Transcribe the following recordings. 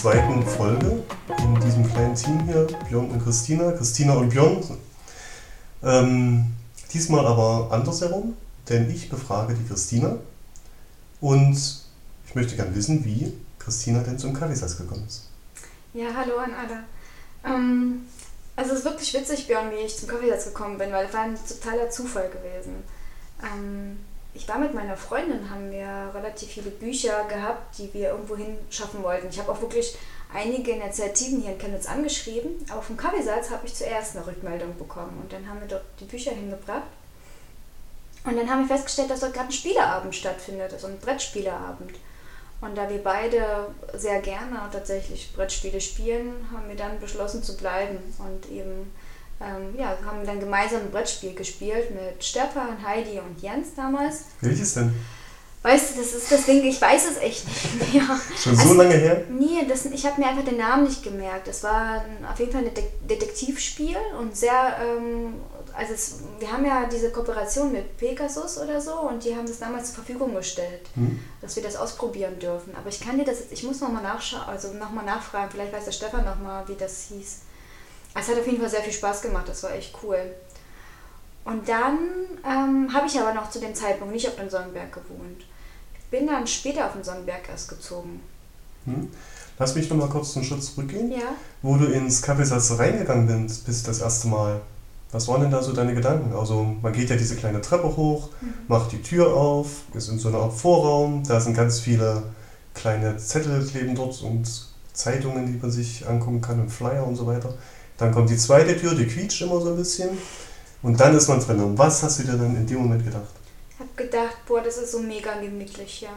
zweiten Folge in diesem kleinen Team hier, Björn und Christina. Christina und Björn. Ähm, diesmal aber andersherum, denn ich befrage die Christina und ich möchte gerne wissen, wie Christina denn zum Kaffeesatz gekommen ist. Ja, hallo an alle. Ähm, also es ist wirklich witzig, Björn, wie ich zum Kaffeesatz gekommen bin, weil es war ein totaler Zufall gewesen. Ähm, ich war mit meiner Freundin, haben wir relativ viele Bücher gehabt, die wir irgendwo hinschaffen wollten. Ich habe auch wirklich einige Initiativen hier in Chemnitz angeschrieben, aber vom Kaffeesatz habe ich zuerst eine Rückmeldung bekommen und dann haben wir dort die Bücher hingebracht. Und dann haben wir festgestellt, dass dort gerade ein Spieleabend stattfindet, also ein Brettspieleabend. Und da wir beide sehr gerne tatsächlich Brettspiele spielen, haben wir dann beschlossen zu bleiben und eben ähm, ja, haben dann gemeinsam ein Brettspiel gespielt mit Stefan, Heidi und Jens damals. Welches denn? Weißt du, das ist das Ding, ich weiß es echt nicht mehr. Schon so also, lange her? Nee, das, ich habe mir einfach den Namen nicht gemerkt. Es war auf jeden Fall ein Detektivspiel und sehr, ähm, also es, wir haben ja diese Kooperation mit Pegasus oder so und die haben das damals zur Verfügung gestellt, hm. dass wir das ausprobieren dürfen. Aber ich kann dir das jetzt, ich muss nochmal nachschauen, also nochmal nachfragen, vielleicht weiß der Stefan nochmal, wie das hieß. Es hat auf jeden Fall sehr viel Spaß gemacht, das war echt cool. Und dann ähm, habe ich aber noch zu dem Zeitpunkt nicht auf dem Sonnenberg gewohnt. Ich bin dann später auf den Sonnenberg erst gezogen. Hm. Lass mich noch mal kurz einen Schritt zurückgehen. Ja. Wo du ins Kaffeesatz reingegangen bist, bist das erste Mal. Was waren denn da so deine Gedanken? Also man geht ja diese kleine Treppe hoch, mhm. macht die Tür auf, ist in so einer Art Vorraum, da sind ganz viele kleine Zettel kleben dort und Zeitungen, die man sich angucken kann und Flyer und so weiter. Dann kommt die zweite Tür, die quietscht immer so ein bisschen. Und dann ist man drin. Und was hast du dir dann in dem Moment gedacht? Ich habe gedacht, boah, das ist so mega gemütlich hier.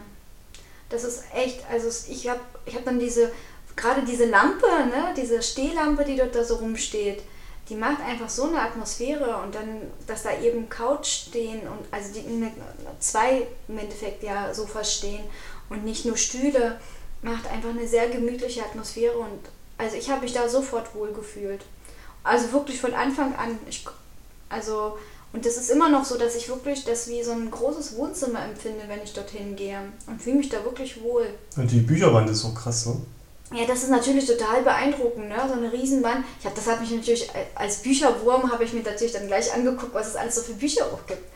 Das ist echt, also ich habe ich hab dann diese, gerade diese Lampe, ne, diese Stehlampe, die dort da so rumsteht, die macht einfach so eine Atmosphäre und dann, dass da eben Couch stehen und also die zwei im Endeffekt ja Sofas stehen und nicht nur Stühle, macht einfach eine sehr gemütliche Atmosphäre und also ich habe mich da sofort wohl gefühlt. Also wirklich von Anfang an. Ich, also, und das ist immer noch so, dass ich wirklich das wie so ein großes Wohnzimmer empfinde, wenn ich dorthin gehe. Und fühle mich da wirklich wohl. Und die Bücherwand ist so krass, ne? Ja, das ist natürlich total beeindruckend, ne? So eine Riesenwand. Ich hab, das hat mich natürlich als Bücherwurm habe ich mir natürlich dann gleich angeguckt, was es alles so für Bücher auch gibt.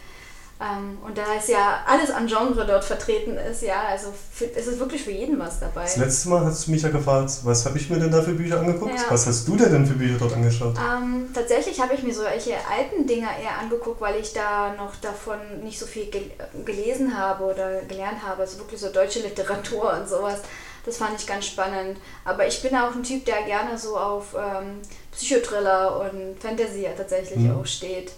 Ähm, und da ist ja alles an Genre dort vertreten ist, ja, also für, es ist wirklich für jeden was dabei. Das letzte Mal hast du mich ja gefragt, was habe ich mir denn da für Bücher angeguckt? Ja. Was hast du denn, denn für Bücher dort angeschaut? Ähm, tatsächlich habe ich mir solche alten Dinger eher angeguckt, weil ich da noch davon nicht so viel gel gelesen habe oder gelernt habe. Also wirklich so deutsche Literatur und sowas. Das fand ich ganz spannend. Aber ich bin auch ein Typ, der gerne so auf ähm, Psychotriller und Fantasy tatsächlich mhm. auch steht.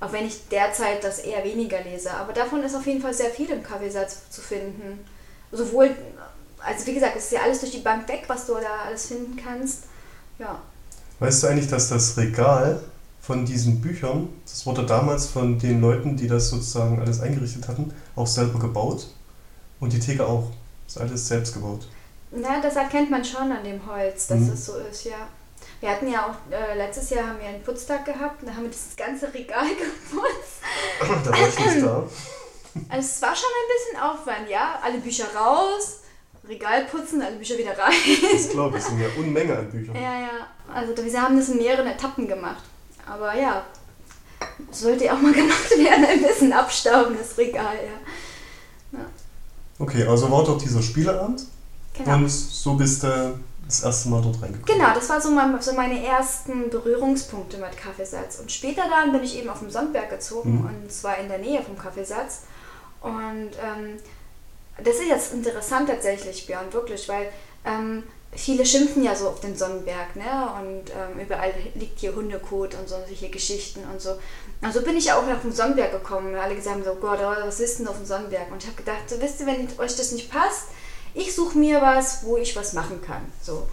Auch wenn ich derzeit das eher weniger lese. Aber davon ist auf jeden Fall sehr viel im Kaffeesatz zu finden. Sowohl, also wie gesagt, es ist ja alles durch die Bank weg, was du da alles finden kannst. Ja. Weißt du eigentlich, dass das Regal von diesen Büchern, das wurde damals von den Leuten, die das sozusagen alles eingerichtet hatten, auch selber gebaut? Und die Theke auch. Das ist alles selbst gebaut. Na, das erkennt man schon an dem Holz, dass mhm. es so ist, ja. Wir hatten ja auch, äh, letztes Jahr haben wir einen Putztag gehabt, da haben wir das ganze Regal geputzt. da war ich nicht da. Also es war schon ein bisschen Aufwand, ja. Alle Bücher raus, Regal putzen, alle Bücher wieder rein. Das glaube ich, sind ja Unmenge an Büchern. Ja, ja. Also wir haben das in mehreren Etappen gemacht. Aber ja, sollte ja auch mal gemacht werden, ein bisschen abstauben, das Regal, ja. ja. Okay, also war dort dieser Spieleabend. Genau. Und so bist du das erste Mal dort reingekommen? Genau, das war so, mein, so meine ersten Berührungspunkte mit Kaffeesatz. Und später dann bin ich eben auf den Sonnenberg gezogen mhm. und zwar in der Nähe vom Kaffeesatz. Und ähm, das ist jetzt interessant tatsächlich, Björn, wirklich, weil ähm, viele schimpfen ja so auf den Sonnenberg, ne? Und ähm, überall liegt hier Hundekot und solche Geschichten und so. Und so bin ich auch auf den Sonnenberg gekommen. Alle gesagt haben so, Gott, was ist denn auf dem Sonnenberg? Und ich habe gedacht, so, wisst ihr, wenn euch das nicht passt, ich suche mir was, wo ich was machen kann. So.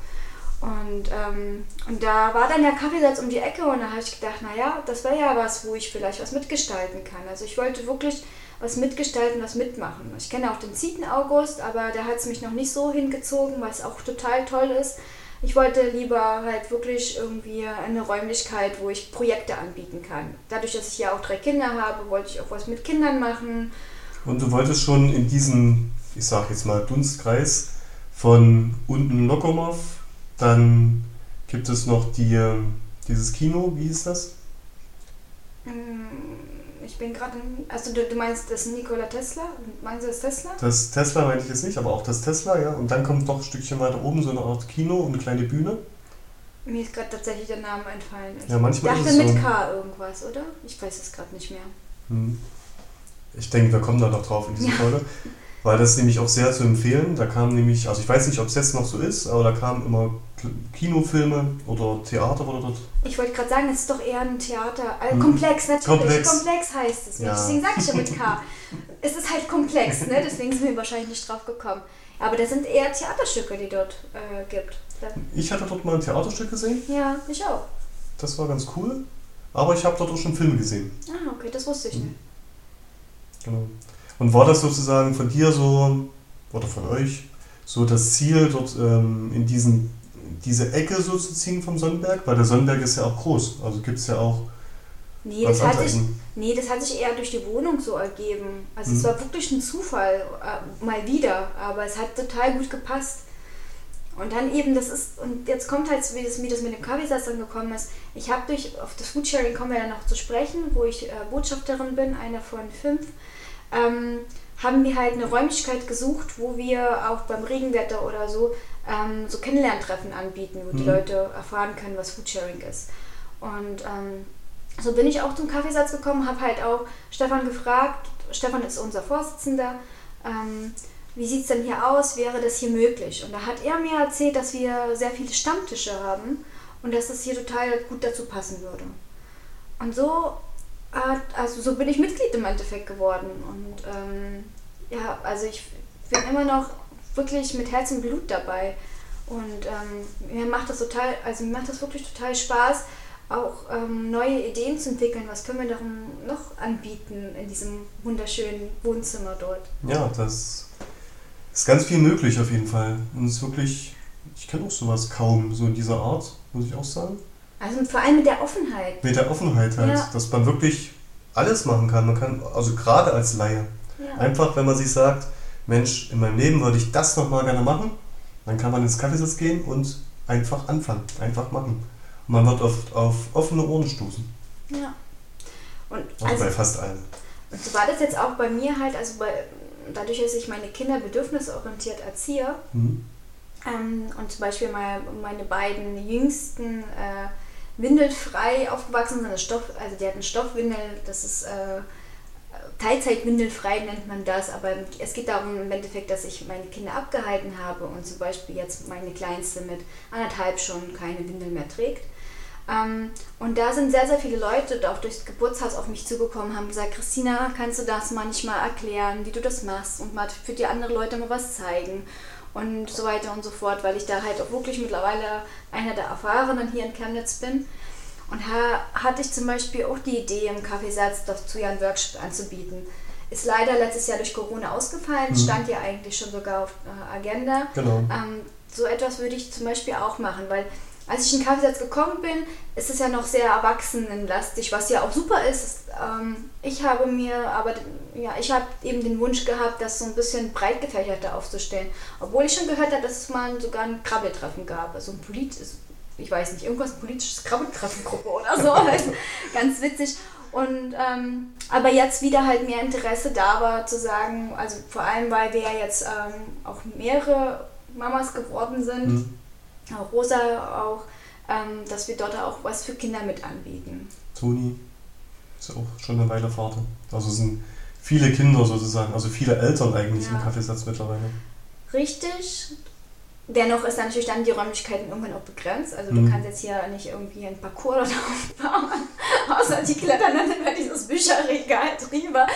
Und, ähm, und da war dann der Kaffeesatz um die Ecke und da habe ich gedacht, naja, das wäre ja was, wo ich vielleicht was mitgestalten kann. Also ich wollte wirklich was mitgestalten, was mitmachen. Ich kenne auch den Zieten August, aber der hat es mich noch nicht so hingezogen, was auch total toll ist. Ich wollte lieber halt wirklich irgendwie eine Räumlichkeit, wo ich Projekte anbieten kann. Dadurch, dass ich ja auch drei Kinder habe, wollte ich auch was mit Kindern machen. Und du wolltest schon in diesem ich sage jetzt mal Dunstkreis von unten Lokomov. Dann gibt es noch die, ähm, dieses Kino, wie hieß das? Mm, Ich bin gerade. Also, du, du meinst das Nikola Tesla? Meinst du das Tesla? Das Tesla meinte ich jetzt nicht, aber auch das Tesla, ja. Und dann kommt noch ein Stückchen weiter oben so eine Art Kino und eine kleine Bühne. Mir ist gerade tatsächlich der Name entfallen. Ich Ja, manchmal dachte ist es mit so. K irgendwas, oder? Ich weiß es gerade nicht mehr. Hm. Ich denke, wir kommen da noch drauf in dieser Ja. Folge. Weil das ist nämlich auch sehr zu empfehlen. Da kam nämlich, also ich weiß nicht, ob es jetzt noch so ist, aber da kamen immer Kinofilme oder Theater wurde dort. Ich wollte gerade sagen, es ist doch eher ein Theater. Mhm. Komplex, natürlich. Komplex. Komplex, heißt es. Ja. Deswegen sage ich ja mit K. es ist halt komplex, ne? deswegen sind wir wahrscheinlich nicht drauf gekommen. Aber das sind eher Theaterstücke, die dort äh, gibt. Ich hatte dort mal ein Theaterstück gesehen, ja, ich auch. das war ganz cool. Aber ich habe dort auch schon Filme gesehen. Ah, okay, das wusste ich nicht. Genau. Und war das sozusagen von dir so, oder von euch, so das Ziel, dort ähm, in diesen, diese Ecke so zu ziehen vom Sonnenberg? Weil der Sonnenberg ist ja auch groß. Also gibt es ja auch Nee, das hat sich, nee, das hat sich eher durch die Wohnung so ergeben. Also Mhm. es war wirklich ein Zufall, äh, mal wieder, aber es hat total gut gepasst. Und dann eben, das ist, und jetzt kommt halt, wie das, wie das mit dem Kaffeesatz dann gekommen ist. Ich habe durch, auf das Foodsharing kommen wir dann noch zu sprechen, wo ich äh, Botschafterin bin, eine von fünf, ähm, haben wir halt eine Räumlichkeit gesucht, wo wir auch beim Regenwetter oder so ähm, so Kennenlerntreffen anbieten, wo die Mhm. Leute erfahren können, was Foodsharing ist. Und ähm, so bin ich auch zum Kaffeesatz gekommen, habe halt auch Stefan gefragt, Stefan ist unser Vorsitzender, ähm, wie sieht es denn hier aus, wäre das hier möglich? Und da hat er mir erzählt, dass wir sehr viele Stammtische haben und dass das hier total gut dazu passen würde. Und so, also so bin ich Mitglied im Endeffekt geworden. Und ähm, ja, also ich bin immer noch wirklich mit Herz und Blut dabei. Und ähm, mir macht das total, also mir macht das wirklich total Spaß, auch ähm, neue Ideen zu entwickeln. Was können wir darum noch anbieten in diesem wunderschönen Wohnzimmer dort? Ja, das ist ganz viel möglich auf jeden Fall. Und es ist wirklich, ich kenne auch sowas kaum, so in dieser Art, muss ich auch sagen. Also vor allem mit der Offenheit. Mit der Offenheit halt, Ja. dass man wirklich alles machen kann. Man kann, also gerade als Laie, Ja. einfach wenn man sich sagt, Mensch, in meinem Leben würde ich das nochmal gerne machen, dann kann man ins Kaffeesitz gehen und einfach anfangen, einfach machen. Und man wird oft auf offene Ohren stoßen. ja. Und Also, also, bei fast allen. Und so war das jetzt auch bei mir halt, also bei, dadurch, dass ich meine Kinder bedürfnisorientiert erziehe Mhm. ähm, und zum Beispiel mal meine beiden jüngsten äh, windelfrei aufgewachsen sind, also, Stoff, also die hatten Stoffwindel, das ist äh, Teilzeitwindelfrei nennt man das, aber es geht darum im Endeffekt, dass ich meine Kinder abgehalten habe und zum Beispiel jetzt meine Kleinste mit anderthalb schon keine Windel mehr trägt. Ähm, und da sind sehr, sehr viele Leute auch durchs Geburtshaus auf mich zugekommen, haben gesagt, Christina, kannst du das manchmal erklären, wie du das machst und mal für die anderen Leute mal was zeigen und so weiter und so fort, weil ich da halt auch wirklich mittlerweile einer der Erfahrenen hier in Chemnitz bin. Und da hatte ich zum Beispiel auch die Idee, im Kaffeesatz dazu ja einen Workshop anzubieten. Ist leider letztes Jahr durch Corona ausgefallen, Mhm. stand ja eigentlich schon sogar auf äh, Agenda. Genau. Ähm, so etwas würde ich zum Beispiel auch machen, weil als ich in den Kaffeesatz gekommen bin, ist es ja noch sehr erwachsenenlastig, was ja auch super ist. ähm, ich habe mir aber, ja, ich habe eben den Wunsch gehabt, das so ein bisschen breit gefächerter aufzustellen. Obwohl ich schon gehört habe, dass es mal sogar ein Krabbeltreffen gab. Also ein Polit ich weiß nicht, irgendwas politisches Krabbeltreffengruppe oder so. Also Ganz witzig. Und ähm, aber jetzt wieder halt mehr Interesse da war zu sagen, also vor allem weil wir ja jetzt ähm, auch mehrere Mamas geworden sind, Mhm. Auch Rosa auch, ähm, dass wir dort auch was für Kinder mit anbieten. Toni ist ja auch schon eine Weile Vater. Also sind viele Kinder sozusagen, also viele Eltern eigentlich im Ja. Kaffeesatz mittlerweile. Richtig. Dennoch ist dann natürlich dann die Räumlichkeiten irgendwann auch begrenzt. Also du Mhm. kannst jetzt hier nicht irgendwie einen Parcours oder aufbauen, außer die klettern dann über dieses Bücherregal drüber.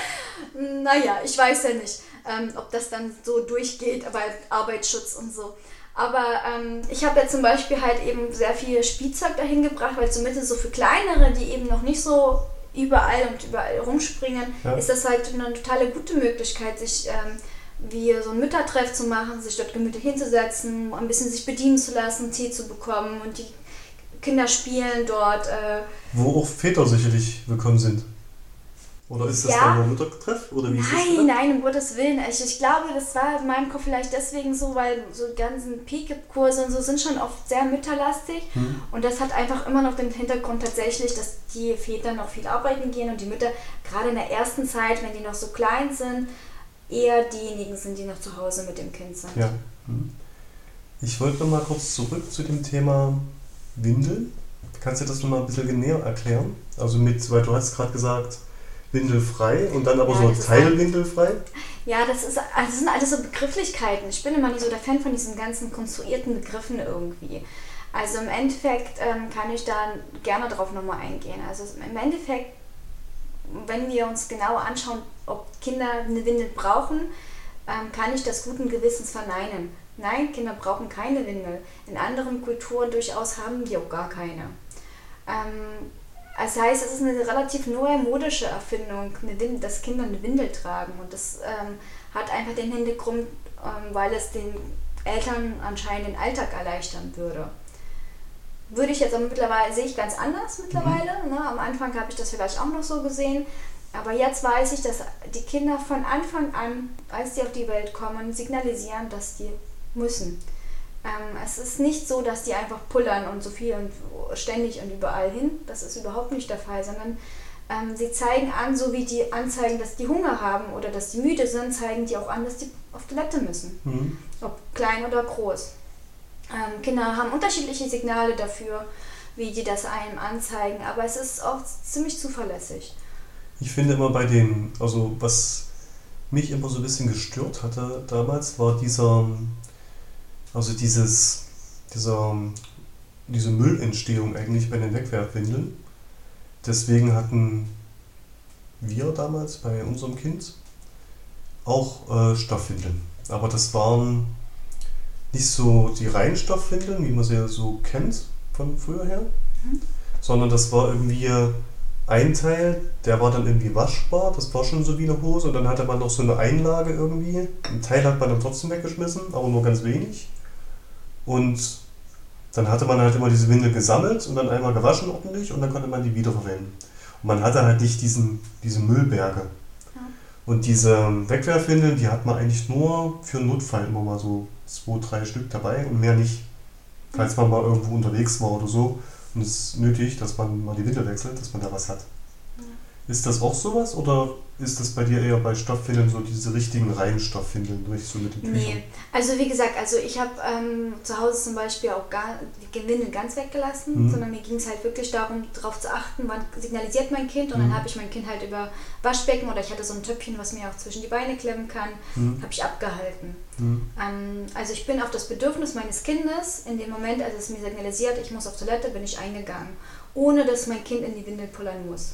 Naja, ich weiß ja nicht, ähm, ob das dann so durchgeht, aber Arbeitsschutz und so. Aber ähm, ich habe jetzt zum Beispiel halt eben sehr viel Spielzeug dahin gebracht, weil zumindest so für kleinere, die eben noch nicht so überall und überall rumspringen, Ja. ist das halt eine totale gute Möglichkeit, sich ähm, wie so ein Müttertreff zu machen, sich dort gemütlich hinzusetzen, ein bisschen sich bedienen zu lassen, Tee zu bekommen und die Kinder spielen dort. Äh, Wo auch Väter sicherlich willkommen sind. Oder ist das Ja. nur Muttertreff? Oder wie ist das Nein, nein, um Gottes Willen. Ich, ich glaube, das war in meinem Kopf vielleicht deswegen so, weil so die ganzen PKIP-Kurse und so sind schon oft sehr mütterlastig. Hm. Und das hat einfach immer noch den Hintergrund tatsächlich, dass die Väter noch viel arbeiten gehen und die Mütter gerade in der ersten Zeit, wenn die noch so klein sind, eher diejenigen sind, die noch zu Hause mit dem Kind sind. Ja. Hm. Ich wollte noch mal kurz zurück zu dem Thema Windeln. Kannst du das noch mal ein bisschen näher erklären? Also mit, weil du hast gerade gesagt, windelfrei und dann aber Ja, so teilwindelfrei. Ja, das, ist, also das sind alles so Begrifflichkeiten. Ich bin immer nicht so der Fan von diesen ganzen konstruierten Begriffen irgendwie. Also im Endeffekt ähm, kann ich da gerne drauf nochmal eingehen. Also im Endeffekt, wenn wir uns genauer anschauen, ob Kinder eine Windel brauchen, ähm, kann ich das guten Gewissens verneinen. Nein, Kinder brauchen keine Windel. In anderen Kulturen durchaus haben die auch gar keine. Ähm, das heißt, es ist eine relativ neue modische Erfindung, Windel, dass Kinder eine Windel tragen. Und das ähm, hat einfach den Hintergrund, ähm, weil es den Eltern anscheinend den Alltag erleichtern würde. Würde ich jetzt aber mittlerweile, sehe ich ganz anders mittlerweile. Ne? Am Anfang habe ich das vielleicht auch noch so gesehen. Aber jetzt weiß ich, dass die Kinder von Anfang an, als sie auf die Welt kommen, signalisieren, dass die müssen. Ähm, es ist nicht so, dass die einfach pullern und so viel und ständig und überall hin. Das ist überhaupt nicht der Fall, sondern ähm, sie zeigen an, so wie die anzeigen, dass die Hunger haben oder dass die müde sind, zeigen die auch an, dass die auf Toilette müssen. Mhm. Ob klein oder groß. Ähm, Kinder haben unterschiedliche Signale dafür, wie die das einem anzeigen, aber es ist auch ziemlich zuverlässig. Ich finde immer bei den, also was mich immer so ein bisschen gestört hatte damals, war dieser, also dieses, dieser, diese Müllentstehung eigentlich bei den Wegwerfwindeln. Deswegen hatten wir damals bei unserem Kind auch äh, Stoffwindeln. Aber das waren nicht so die reinen Stoffwindeln, wie man sie ja so kennt von früher her, Mhm. sondern das war irgendwie ein Teil, der war dann irgendwie waschbar, das war schon so wie eine Hose und dann hatte man noch so eine Einlage irgendwie. Ein Teil hat man dann trotzdem weggeschmissen, aber nur ganz wenig. Und dann hatte man halt immer diese Windel gesammelt und dann einmal gewaschen ordentlich und dann konnte man die wiederverwenden. Und man hatte halt nicht diesen, diese Müllberge. Ja. Und diese Wegwerfwindeln, die hat man eigentlich nur für einen Notfall immer mal so zwei, drei Stück dabei und mehr nicht. Falls man mal irgendwo unterwegs war oder so und es ist nötig, dass man mal die Windel wechselt, dass man da was hat. Ja. Ist das auch sowas oder ist das bei dir eher bei Stoffwindeln so diese richtigen reinen Stoffwindeln, durch so mit den Tüchern? Nee, also wie gesagt, also ich habe ähm, zu Hause zum Beispiel auch gar die Windel ganz weggelassen, Mhm. sondern mir ging es halt wirklich darum, darauf zu achten, wann signalisiert mein Kind und Mhm. dann habe ich mein Kind halt über Waschbecken oder ich hatte so ein Töpfchen, was mir auch zwischen die Beine klemmen kann, Hm, habe ich abgehalten. hm, Ähm, also ich bin auf das Bedürfnis meines Kindes in dem Moment, als es mir signalisiert, ich muss auf Toilette, bin ich eingegangen, ohne dass mein Kind in die Windel pullern muss.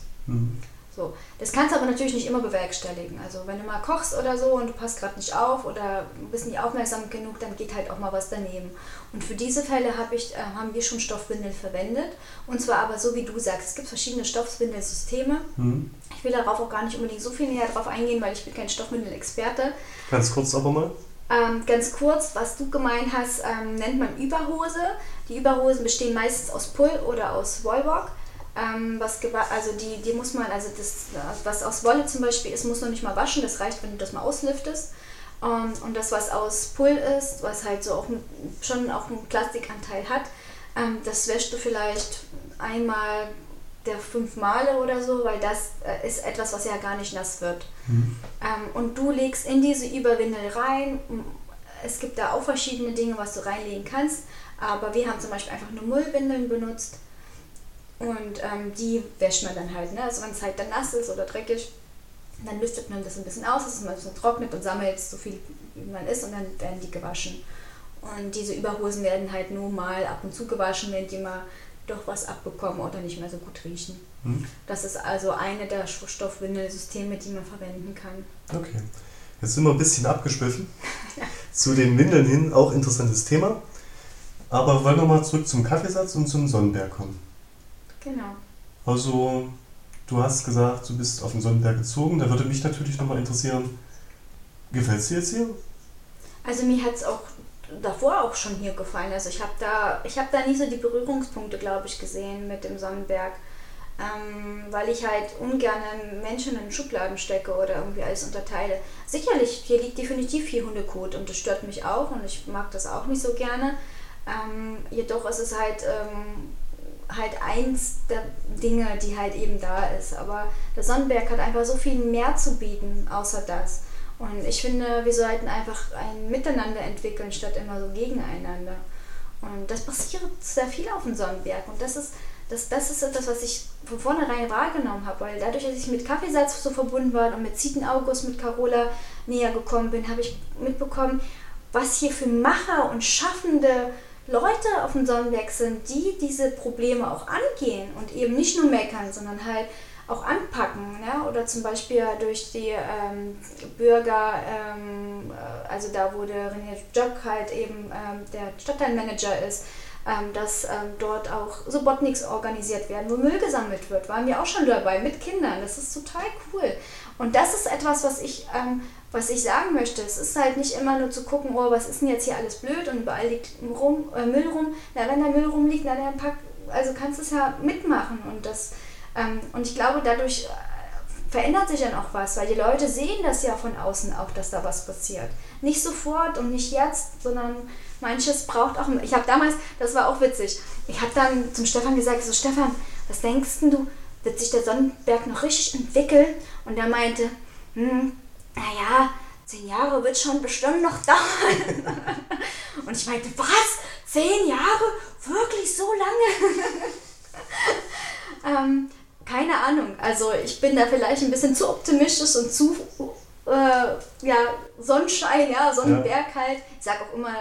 So, das kannst du aber natürlich nicht immer bewerkstelligen. Also wenn du mal kochst oder so und du passt gerade nicht auf oder bist nicht aufmerksam genug, dann geht halt auch mal was daneben. Und für diese Fälle hab ich, äh, haben wir schon Stoffwindeln verwendet. Und zwar aber so wie du sagst, es gibt verschiedene Stoffwindelsysteme. Hm. Ich will darauf auch gar nicht unbedingt so viel näher drauf eingehen, weil ich bin kein Stoffwindelexperte. Ganz kurz aber mal. Ähm, ganz kurz, was du gemeint hast, ähm, nennt man Überhose. Die Überhosen bestehen meistens aus Pull oder aus Wollbock. Ähm, was also die, die muss man, also das, was aus Wolle zum Beispiel ist, muss noch nicht mal waschen. Das reicht, wenn du das mal auslüftest. Ähm, und das, was aus Pull ist, was halt so auch schon auch einen Plastikanteil hat, ähm, das wäschst du vielleicht einmal der fünf Male oder so, weil das äh, ist etwas, was ja gar nicht nass wird. Hm. Ähm, und du legst in diese Überwindel rein. Es gibt da auch verschiedene Dinge, was du reinlegen kannst. Aber wir haben zum Beispiel einfach nur Mullwindeln benutzt. Und ähm, die wäscht man dann halt. Ne? Also wenn es halt dann nass ist oder dreckig, dann lüftet man das ein bisschen aus, dass es mal ein bisschen trocknet und sammelt so viel, wie man ist. Und dann werden die gewaschen. Und diese Überhosen werden halt nur mal ab und zu gewaschen, wenn die mal doch was abbekommen oder nicht mehr so gut riechen. Hm. Das ist also eine der Stoffwindelsysteme, die man verwenden kann. Okay. Jetzt sind wir ein bisschen abgeschwiffen. Zu den Windeln hin, auch interessantes Thema. Aber wollen wir mal zurück zum Kaffeesatz und zum Sonnenberg kommen. Genau. Also, du hast gesagt, du bist auf den Sonnenberg gezogen. Da würde mich natürlich nochmal interessieren, gefällt es dir jetzt hier? Also mir hat es auch davor auch schon hier gefallen. Also ich habe da, ich habe da nie so die Berührungspunkte, glaube ich, gesehen mit dem Sonnenberg. ähm, weil ich halt ungern Menschen in Schubladen stecke oder irgendwie alles unterteile. Sicherlich, hier liegt definitiv viel Hundekot und das stört mich auch und ich mag das auch nicht so gerne. Ähm, jedoch ist es halt, ähm, halt eins der Dinge, die halt eben da ist. Aber der Sonnenberg hat einfach so viel mehr zu bieten, außer das. Und ich finde, wir sollten einfach ein Miteinander entwickeln, statt immer so gegeneinander. Und das passiert sehr viel auf dem Sonnenberg. Und das ist das, das ist etwas, was ich von vornherein wahrgenommen habe, weil dadurch, dass ich mit Kaffeesatz so verbunden war und mit Zieten August, mit Carola näher gekommen bin, habe ich mitbekommen, was hier für Macher und schaffende Leute auf dem Sonnenberg sind, die diese Probleme auch angehen und eben nicht nur meckern, sondern halt auch anpacken. Ne? Oder zum Beispiel durch die ähm, Bürger, ähm, äh, also da wo der René Jock halt eben ähm, der Stadtteilmanager ist, ähm, dass ähm, dort auch Subotniks organisiert werden, wo Müll gesammelt wird. Waren wir auch schon dabei mit Kindern. Das ist total cool. Und das ist etwas, was ich, ähm, was ich sagen möchte. Es ist halt nicht immer nur zu gucken, oh, was ist denn jetzt hier alles blöd und überall liegt rum, äh, Müll rum. Na, wenn da Müll rumliegt, na, dann pack, also kannst du es ja mitmachen. Und, das, ähm, und ich glaube, dadurch äh, verändert sich dann auch was, weil die Leute sehen das ja von außen auch, dass da was passiert. Nicht sofort und nicht jetzt, sondern manches braucht auch. Ich habe damals, das war auch witzig, ich habe dann zum Stefan gesagt, so Stefan, was denkst du, wird sich der Sonnenberg noch richtig entwickeln? Und er meinte, hm, naja, zehn Jahre wird schon bestimmt noch dauern. Und ich meinte, was? Zehn Jahre? Wirklich so lange? ähm, keine Ahnung. Also ich bin da vielleicht ein bisschen zu optimistisch und zu äh, ja, Sonnenschein, ja, Sonnenberg ja. halt. Ich sage auch immer,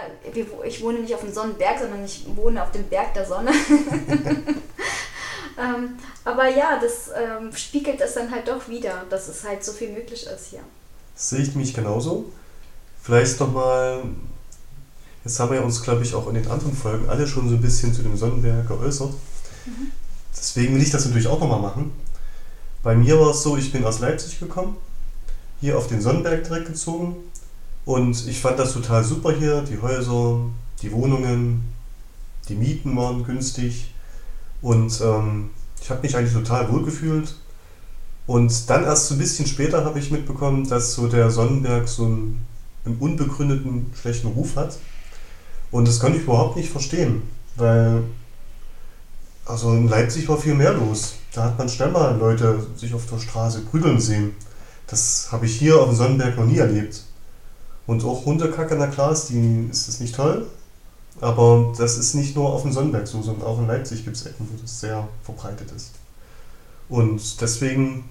ich wohne nicht auf dem Sonnenberg, sondern ich wohne auf dem Berg der Sonne. ähm, aber ja, das ähm, spiegelt das dann halt doch wieder, dass es halt so viel möglich ist hier. Sehe ich mich genauso. Vielleicht nochmal, jetzt haben wir uns, glaube ich, auch in den anderen Folgen alle schon so ein bisschen zu dem Sonnenberg geäußert. Mhm. Deswegen will ich das natürlich auch nochmal machen. Bei mir war es so, ich bin aus Leipzig gekommen hier auf den Sonnenberg direkt gezogen. Und ich fand das total super hier. Die Häuser, die Wohnungen, die Mieten waren günstig. Und ähm, ich habe mich eigentlich total wohl gefühlt. Und dann erst so ein bisschen später habe ich mitbekommen, dass so der Sonnenberg so einen, einen unbegründeten schlechten Ruf hat. Und das konnte ich überhaupt nicht verstehen, weil also in Leipzig war viel mehr los. Da hat man schnell mal Leute sich auf der Straße prügeln sehen. Das habe ich hier auf dem Sonnenberg noch nie erlebt. Und auch Hundekacke, na klar, ist, die, ist das nicht toll. Aber das ist nicht nur auf dem Sonnenberg so, sondern auch in Leipzig gibt es Ecken, wo das sehr verbreitet ist. Und deswegen,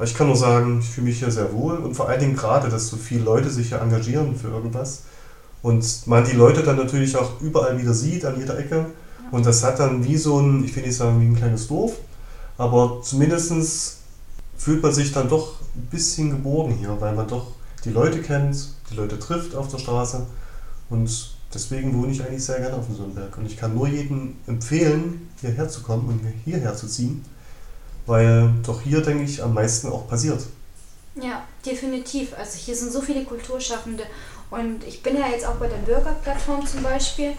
ich kann nur sagen, ich fühle mich hier sehr wohl und vor allen Dingen gerade, dass so viele Leute sich hier engagieren für irgendwas und man die Leute dann natürlich auch überall wieder sieht, an jeder Ecke. Und das hat dann wie so ein, ich will nicht sagen wie ein kleines Dorf, aber zumindest fühlt man sich dann doch ein bisschen geborgen hier, weil man doch die Leute kennt, die Leute trifft auf der Straße und deswegen wohne ich eigentlich sehr gerne auf dem Sonnenberg. Und ich kann nur jedem empfehlen, hierher zu kommen und hierher zu ziehen, weil doch hier, denke ich, am meisten auch passiert. Ja, definitiv. Also hier sind so viele Kulturschaffende und ich bin ja jetzt auch bei der Bürgerplattform zum Beispiel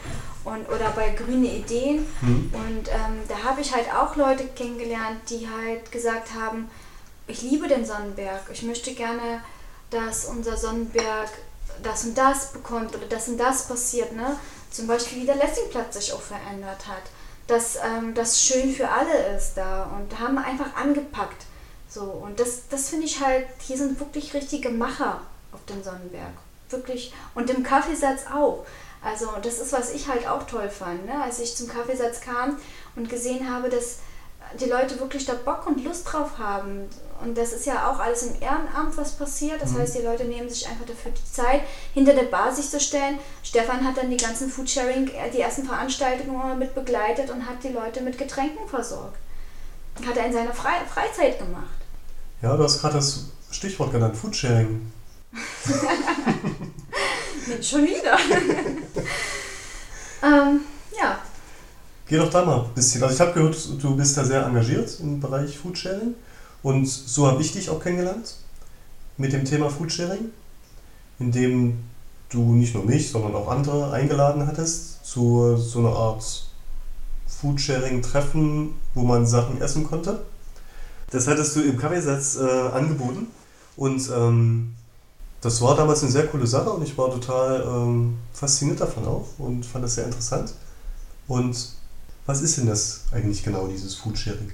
und, oder bei Grüne Ideen mhm. und ähm, da habe ich halt auch Leute kennengelernt, die halt gesagt haben, ich liebe den Sonnenberg. Ich möchte gerne, dass unser Sonnenberg das und das bekommt oder das und das passiert. Ne? Zum Beispiel, wie der Lessingplatz sich auch verändert hat. Dass ähm, das schön für alle ist da und haben einfach angepackt. So, und das, das finde ich halt, hier sind wirklich richtige Macher auf dem Sonnenberg. Wirklich. Und im Kaffeesatz auch. Also, das ist, was ich halt auch toll fand. Ne? Als ich zum Kaffeesatz kam und gesehen habe, dass die Leute wirklich da Bock und Lust drauf haben. Und das ist ja auch alles im Ehrenamt, was passiert. Das mhm. heißt, die Leute nehmen sich einfach dafür die Zeit, hinter der Bar sich zu stellen. Stefan hat dann die ganzen Foodsharing, äh, die ersten Veranstaltungen mit begleitet und hat die Leute mit Getränken versorgt. Hat er in seiner Fre Freizeit gemacht. Ja, du hast gerade das Stichwort genannt, Foodsharing. schon wieder. ähm, ja, Geh doch da mal ein bisschen. Also ich habe gehört, du bist da sehr engagiert im Bereich Foodsharing und so habe ich dich auch kennengelernt mit dem Thema Foodsharing, indem du nicht nur mich, sondern auch andere eingeladen hattest zu so einer Art Foodsharing-Treffen, wo man Sachen essen konnte. Das hattest du im Kaffeesatz äh, angeboten. Und ähm, das war damals eine sehr coole Sache und ich war total ähm, fasziniert davon auch und fand das sehr interessant. Und was ist denn das eigentlich genau, dieses Foodsharing?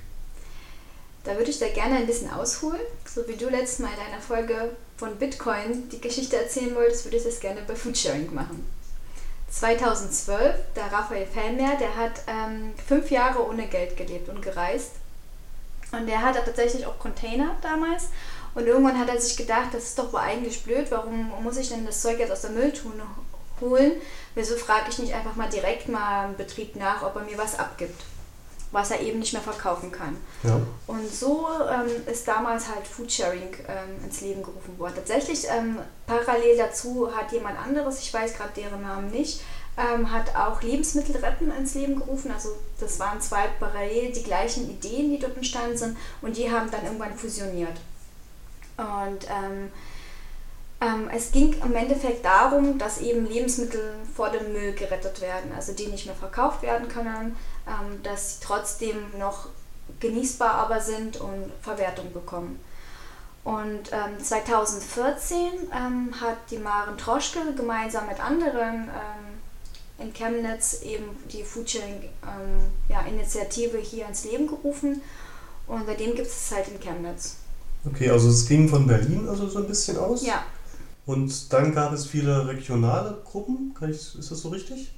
Da würde ich da gerne ein bisschen ausholen. So wie du letztes Mal in deiner Folge von Bitcoin die Geschichte erzählen wolltest, würde ich das gerne bei Foodsharing machen. 2012, der Raphael Fellmer, der hat ähm, fünf Jahre ohne Geld gelebt und gereist. Und der hatte tatsächlich auch Container damals. Und irgendwann hat er sich gedacht, das ist doch wohl eigentlich blöd, warum muss ich denn das Zeug jetzt aus der Mülltonne holen? Wieso frage ich nicht einfach mal direkt mal im Betrieb nach, ob er mir was abgibt? Was er eben nicht mehr verkaufen kann. Ja. Und so ähm, ist damals halt Foodsharing ähm, ins Leben gerufen worden. Tatsächlich ähm, parallel dazu hat jemand anderes, ich weiß gerade deren Namen nicht, ähm, hat auch Lebensmittel retten ins Leben gerufen. Also das waren zwei parallel die gleichen Ideen, die dort entstanden sind und die haben dann irgendwann fusioniert. Und ähm, ähm, es ging im Endeffekt darum, dass eben Lebensmittel vor dem Müll gerettet werden, also die nicht mehr verkauft werden können, ähm, dass sie trotzdem noch genießbar aber sind und Verwertung bekommen. Und ähm, 2014 ähm, hat die Maren Troschke gemeinsam mit anderen ähm, in Chemnitz eben die Foodsharing-Initiative ähm, ja, hier ins Leben gerufen und seitdem gibt es es halt in Chemnitz. Okay, also es ging von Berlin also so ein bisschen aus? Ja. Und dann gab es viele regionale Gruppen, ich, ist das so richtig?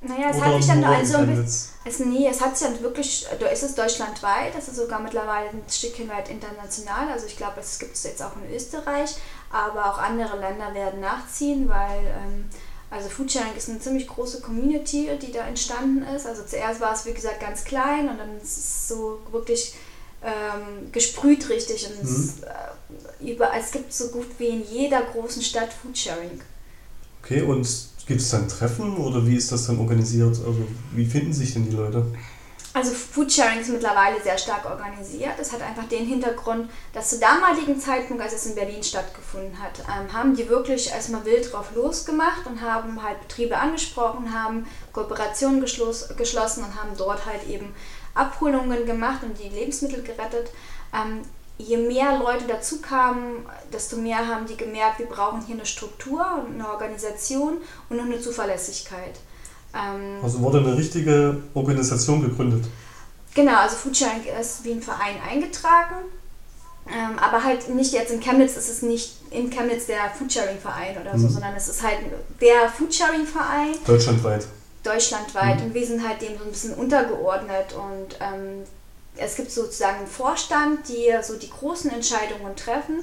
Naja, es Oder hat sich dann also ein bisschen. Es, nee, es hat sich dann wirklich, da ist es deutschlandweit, das ist sogar mittlerweile ein Stückchen weit international. Also ich glaube, es gibt es jetzt auch in Österreich, aber auch andere Länder werden nachziehen, weil ähm, also Foodsharing ist eine ziemlich große Community, die da entstanden ist. Also zuerst war es wie gesagt ganz klein und dann ist es so wirklich ähm, gesprüht richtig. Und mhm. es, äh, überall, es gibt so gut wie in jeder großen Stadt Foodsharing. Okay, und Gibt es dann Treffen oder wie ist das dann organisiert? Also wie finden sich denn die Leute? Also Foodsharing ist mittlerweile sehr stark organisiert. Es hat einfach den Hintergrund, dass zu damaligen Zeitpunkt, als es in Berlin stattgefunden hat, ähm, haben die wirklich erstmal wild drauf losgemacht und haben halt Betriebe angesprochen, haben Kooperationen geschlossen und haben dort halt eben Abholungen gemacht und die Lebensmittel gerettet. Ähm, je mehr Leute dazu kamen, desto mehr haben die gemerkt, wir brauchen hier eine Struktur und eine Organisation und noch eine Zuverlässigkeit. Ähm, also wurde eine richtige Organisation gegründet. Genau, also Foodsharing ist wie ein Verein eingetragen. Ähm, aber halt nicht jetzt in Chemnitz ist es nicht in Chemnitz der Foodsharing-Verein oder so, mhm. sondern es ist halt der Foodsharing-Verein. Deutschlandweit. Deutschlandweit mhm. und wir sind halt dem so ein bisschen untergeordnet und ähm, es gibt sozusagen einen Vorstand, die so die großen Entscheidungen treffen.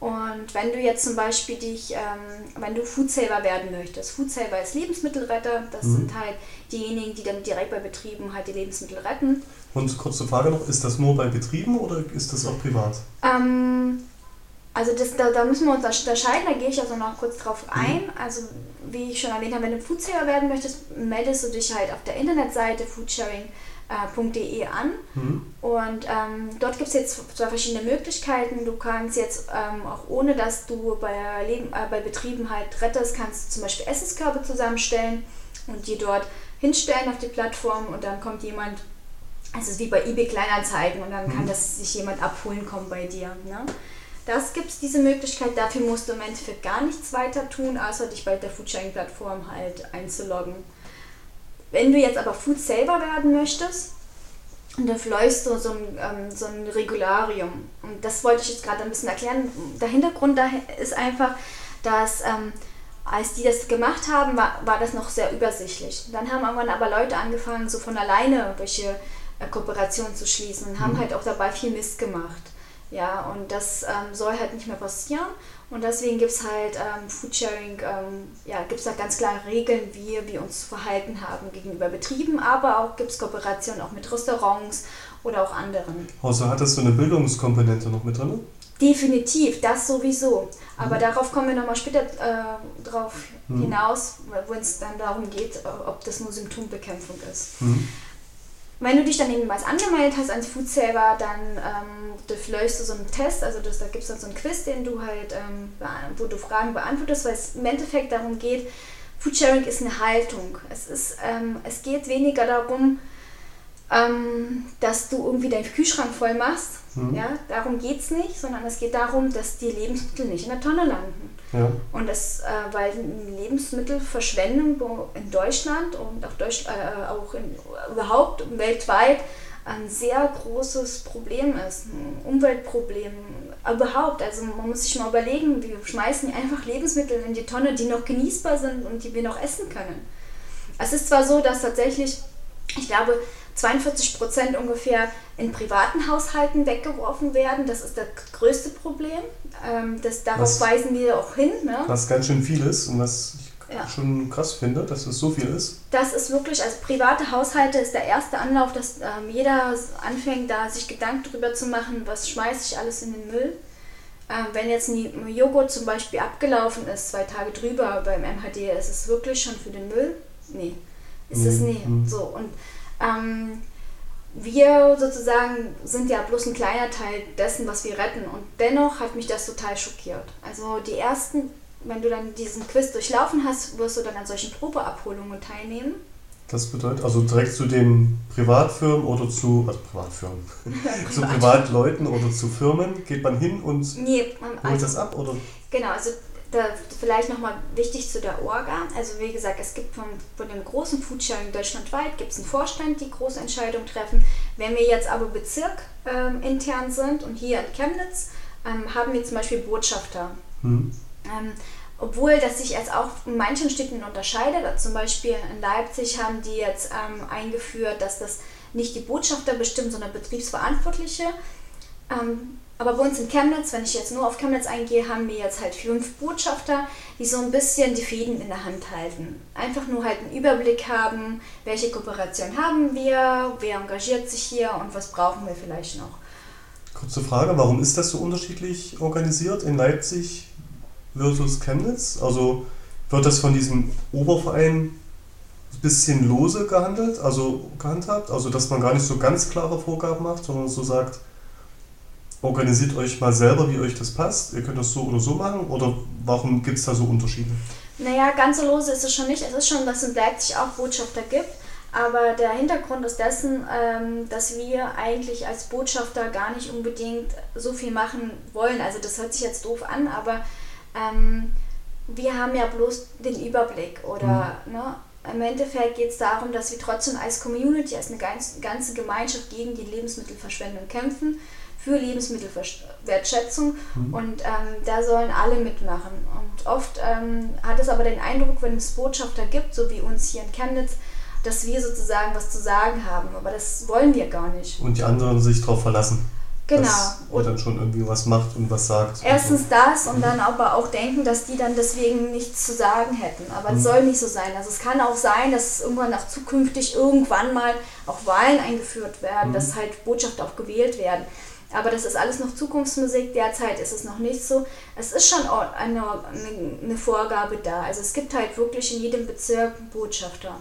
Und wenn du jetzt zum Beispiel dich, ähm, wenn du Foodsaver werden möchtest, Foodsaver ist Lebensmittelretter, das mhm. sind halt diejenigen, die dann direkt bei Betrieben halt die Lebensmittel retten. Und kurze Frage noch, ist das nur bei Betrieben oder ist das auch privat? Ähm, also das, da, da müssen wir uns unterscheiden, da gehe ich also noch kurz drauf mhm. ein. Mhm. Also wie ich schon erwähnt habe, wenn du Foodsaver werden möchtest, meldest du dich halt auf der Internetseite Foodsharing äh, an. Mhm. Und ähm, dort gibt es jetzt zwei verschiedene Möglichkeiten. Du kannst jetzt ähm, auch ohne, dass du bei, Leben, äh, bei Betrieben halt rettest, kannst du zum Beispiel Essenskörbe zusammenstellen und die dort hinstellen auf die Plattform und dann kommt jemand, es ist wie bei eBay Kleinanzeigen und dann mhm. kann das sich jemand abholen kommen bei dir. Ne? Das gibt es diese Möglichkeit, dafür musst du im Endeffekt gar nichts weiter tun, außer dich bei der Foodsharing-Plattform halt einzuloggen. Wenn du jetzt aber Food Saver werden möchtest, dafür läufst du so ein, ähm, so ein Regularium. Und das wollte ich jetzt gerade ein bisschen erklären. Der Hintergrund da ist einfach, dass ähm, als die das gemacht haben, war, war das noch sehr übersichtlich. Dann haben irgendwann aber Leute angefangen, so von alleine welche äh, Kooperationen zu schließen und haben mhm. halt auch dabei viel Mist gemacht. Ja, und das ähm, soll halt nicht mehr passieren. Und deswegen gibt es halt ähm, Foodsharing, ähm, ja, gibt es da ganz klare Regeln, wie wir uns verhalten haben gegenüber Betrieben, aber auch gibt es Kooperationen auch mit Restaurants oder auch anderen. Also hat das so eine Bildungskomponente noch mit drin? Definitiv, das sowieso. Aber mhm. darauf kommen wir nochmal später äh, drauf mhm. hinaus, wo es dann darum geht, ob das nur Symptombekämpfung ist. Mhm. Wenn du dich dann irgendwas angemeldet hast als Foodsaver, dann ähm, durchläufst du so einen Test, also das, da gibt es dann so einen Quiz, den du halt, ähm, wo du Fragen beantwortest, weil es im Endeffekt darum geht, Foodsharing ist eine Haltung. Es, ist, ähm, es geht weniger darum, ähm, dass du irgendwie deinen Kühlschrank voll machst. Mhm. Ja, darum geht es nicht, sondern es geht darum, dass die Lebensmittel nicht in der Tonne landen. Ja. Und das, äh, weil Lebensmittelverschwendung in Deutschland und auch, Deutsch, äh, auch in, überhaupt weltweit ein sehr großes Problem ist, ein Umweltproblem überhaupt. Also man muss sich mal überlegen, wir schmeißen einfach Lebensmittel in die Tonne, die noch genießbar sind und die wir noch essen können. Es ist zwar so, dass tatsächlich, ich glaube, 42 Prozent ungefähr in privaten Haushalten weggeworfen werden. Das ist das größte Problem. Ähm, das, darauf Was- weisen wir auch hin. Ne? Was ganz schön viel ist und was ich Ja. schon krass finde, dass es so viel ist. Das ist wirklich, also private Haushalte ist der erste Anlauf, dass ähm, jeder anfängt, da sich Gedanken darüber zu machen, was schmeiße ich alles in den Müll. Ähm, wenn jetzt ein Joghurt zum Beispiel abgelaufen ist, zwei Tage drüber beim MHD, ist es wirklich schon für den Müll? Nee, ist es Nee, nie. hm. So, und ähm, wir sozusagen sind ja bloß ein kleiner Teil dessen, was wir retten. Und dennoch hat mich das total schockiert. Also die ersten, wenn du dann diesen Quiz durchlaufen hast, wirst du dann an solchen Probeabholungen teilnehmen. Das bedeutet, also direkt zu den Privatfirmen oder zu, also Privatfirmen, zu Privatleuten oder zu Firmen geht man hin und Nee, holt also, das ab oder? genau, also da, vielleicht nochmal wichtig zu der Orga. Also wie gesagt, es gibt von, von dem großen Foodsharing deutschlandweit gibt es einen Vorstand, die große Entscheidungen treffen. Wenn wir jetzt aber Bezirk ähm, intern sind und hier in Chemnitz, ähm, haben wir zum Beispiel Botschafter. Hm. Ähm, obwohl das sich jetzt auch in manchen Städten unterscheidet. Also zum Beispiel in Leipzig haben die jetzt ähm, eingeführt, dass das nicht die Botschafter bestimmt, sondern Betriebsverantwortliche. Ähm, aber bei uns in Chemnitz, wenn ich jetzt nur auf Chemnitz eingehe, haben wir jetzt halt fünf Botschafter, die so ein bisschen die Fäden in der Hand halten. Einfach nur halt einen Überblick haben, welche Kooperation haben wir, wer engagiert sich hier und was brauchen wir vielleicht noch. Kurze Frage, warum ist das so unterschiedlich organisiert in Leipzig versus Chemnitz? Also wird das von diesem Oberverein ein bisschen lose gehandelt, also gehandhabt? Also dass man gar nicht so ganz klare Vorgaben macht, sondern so sagt, organisiert euch mal selber, wie euch das passt. Ihr könnt das so oder so machen. Oder warum gibt es da so Unterschiede? Naja, ganz so lose ist es schon nicht. Es ist schon, dass es in Leipzig auch Botschafter gibt. Aber der Hintergrund ist dessen, ähm, dass wir eigentlich als Botschafter gar nicht unbedingt so viel machen wollen. Also das hört sich jetzt doof an, aber ähm, wir haben ja bloß den Überblick. Oder ne, im Endeffekt geht es darum, dass wir trotzdem als Community, als eine ganz, ganze Gemeinschaft gegen die Lebensmittelverschwendung kämpfen, für Lebensmittelwertschätzung Mhm. und ähm, da sollen alle mitmachen. Und oft ähm, hat es aber den Eindruck, wenn es Botschafter gibt, so wie uns hier in Chemnitz, dass wir sozusagen was zu sagen haben. Aber das wollen wir gar nicht. Und die anderen sich darauf verlassen. Genau. Dass ihr dann schon irgendwie was macht und was sagt. erstens das und dann aber auch denken, dass die dann deswegen nichts zu sagen hätten. Aber es Mhm. soll nicht so sein. Also es kann auch sein, dass irgendwann auch zukünftig irgendwann mal auch Wahlen eingeführt werden, Mhm. dass halt Botschafter auch gewählt werden. Aber das ist alles noch Zukunftsmusik. Derzeit ist es noch nicht so. Es ist schon eine, eine Vorgabe da. Also es gibt halt wirklich in jedem Bezirk einen Botschafter.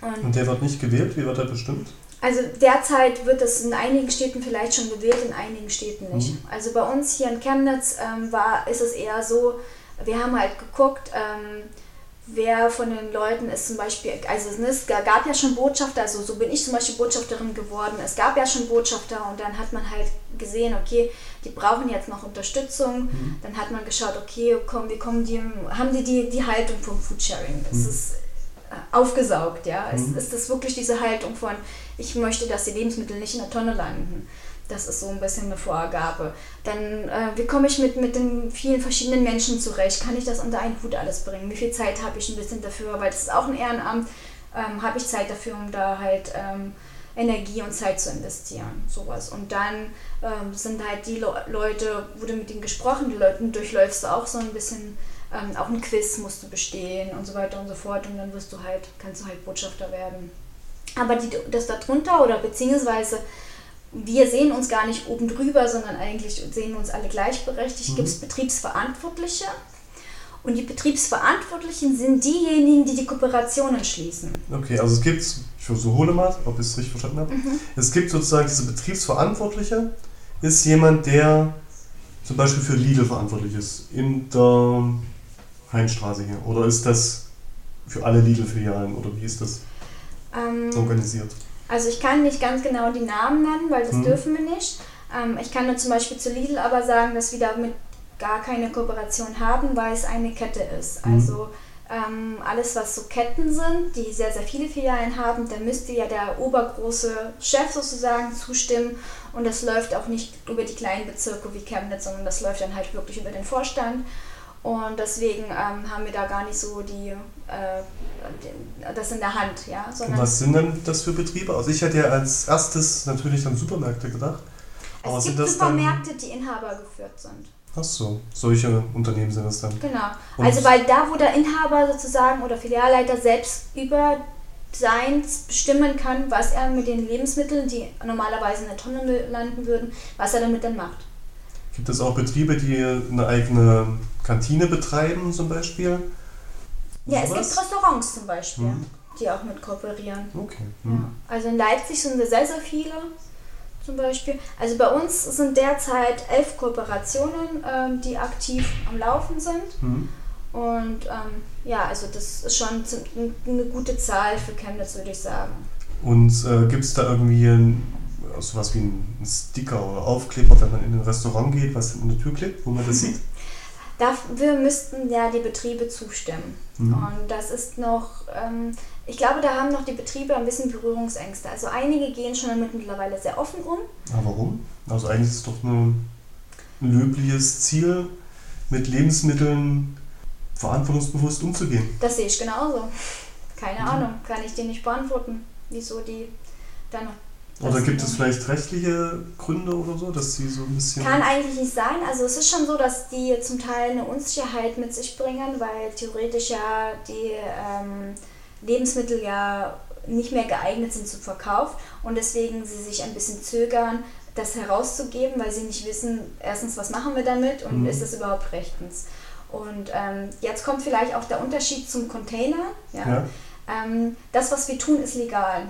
Und Und der wird nicht gewählt, wie wird er bestimmt? also derzeit wird es in einigen Städten vielleicht schon gewählt, in einigen Städten nicht. Mhm. Also bei uns hier in Chemnitz ähm, war, ist es eher so, wir haben halt geguckt, ähm, wer von den Leuten ist zum Beispiel, also es gab ja schon Botschafter, also so bin ich zum Beispiel Botschafterin geworden, es gab ja schon Botschafter und dann hat man halt gesehen, okay, die brauchen jetzt noch Unterstützung, Mhm. dann hat man geschaut, okay, komm, wie kommen die, haben die die, die Haltung vom Foodsharing, das Mhm. ist äh, aufgesaugt, ja, Mhm. es ist das wirklich diese Haltung von, ich möchte, dass die Lebensmittel nicht in der Tonne landen. Das ist so ein bisschen eine Vorgabe. Dann, äh, wie komme ich mit, mit den vielen verschiedenen Menschen zurecht? Kann ich das unter einen Hut alles bringen? Wie viel Zeit habe ich ein bisschen dafür? Weil das ist auch ein Ehrenamt. Ähm, habe ich Zeit dafür, um da halt ähm, Energie und Zeit zu investieren? Sowas. Und dann ähm, sind halt die Le Leute, wurde mit denen gesprochen, die Leute durchläufst du auch so ein bisschen, ähm, auch ein Quiz musst du bestehen und so weiter und so fort. Und dann wirst du halt, kannst du halt Botschafter werden. Aber die, das darunter oder beziehungsweise wir sehen uns gar nicht oben drüber, sondern eigentlich sehen uns alle gleichberechtigt. Mhm. Gibt es Betriebsverantwortliche und die Betriebsverantwortlichen sind diejenigen, die die Kooperationen schließen. Okay, also es gibt, ich versuche mal, ob ich es richtig verstanden habe. Mhm. Es gibt sozusagen diese Betriebsverantwortliche, ist jemand, der zum Beispiel für Lidl verantwortlich ist, in der Heinstraße hier. Oder ist das für alle Lidl-Filialen oder wie ist das Ähm, organisiert? Also ich kann nicht ganz genau die Namen nennen, weil das mhm. dürfen wir nicht. Ähm, ich kann nur zum Beispiel zu Lidl aber sagen, dass wir damit gar keine Kooperation haben, weil es eine Kette ist. Mhm. Also ähm, alles, was so Ketten sind, die sehr, sehr viele Filialen haben, da müsste ja der obergroße Chef sozusagen zustimmen. Und das läuft auch nicht über die kleinen Bezirke wie Chemnitz, sondern das läuft dann halt wirklich über den Vorstand. Und deswegen ähm, haben wir da gar nicht so die, äh, das in der Hand. Ja, sondern was sind denn das für Betriebe? Also ich hätte ja als erstes natürlich an Supermärkte gedacht. Aber es gibt Supermärkte, die Inhaber geführt sind. Ach so, solche Unternehmen sind es dann. Genau. Und also weil da, wo der Inhaber sozusagen oder Filialleiter selbst über seins bestimmen kann, was er mit den Lebensmitteln, die normalerweise in der Tonne landen würden, was er damit dann macht. Gibt es auch Betriebe, die eine eigene Kantine betreiben zum Beispiel? Ja, so es gibt Restaurants zum Beispiel, hm. die auch mit kooperieren. Okay. Hm. Ja. Also in Leipzig sind wir sehr, sehr viele zum Beispiel. Also bei uns sind derzeit elf Kooperationen, ähm, die aktiv am Laufen sind. Mhm. Und ähm, ja, also das ist schon eine gute Zahl für Chemnitz, würde ich sagen. Und äh, gibt es da irgendwie ein, sowas wie ein Sticker oder Aufkleber, wenn man in ein Restaurant geht, was in der Tür klebt, wo man das sieht? Dafür müssten ja die Betriebe zustimmen. Mhm. Und das ist noch, ähm, ich glaube, da haben noch die Betriebe ein bisschen Berührungsängste. Also einige gehen schon damit mittlerweile sehr offen um. Aber warum? Also eigentlich ist es doch ein löbliches Ziel, mit Lebensmitteln verantwortungsbewusst umzugehen. Das sehe ich genauso. Keine mhm. Ahnung, kann ich dir nicht beantworten, wieso die da noch oder gibt es vielleicht rechtliche Gründe oder so, dass sie so ein bisschen. Kann eigentlich nicht sein. Also es ist schon so, dass die zum Teil eine Unsicherheit mit sich bringen, weil theoretisch ja die ähm, Lebensmittel ja nicht mehr geeignet sind zum Verkauf und deswegen sie sich ein bisschen zögern, das herauszugeben, weil sie nicht wissen, erstens, was machen wir damit und mhm. ist das überhaupt rechtens. Und ähm, jetzt kommt vielleicht auch der Unterschied zum Container. Ja? ja. Ähm, das, was wir tun, ist legal.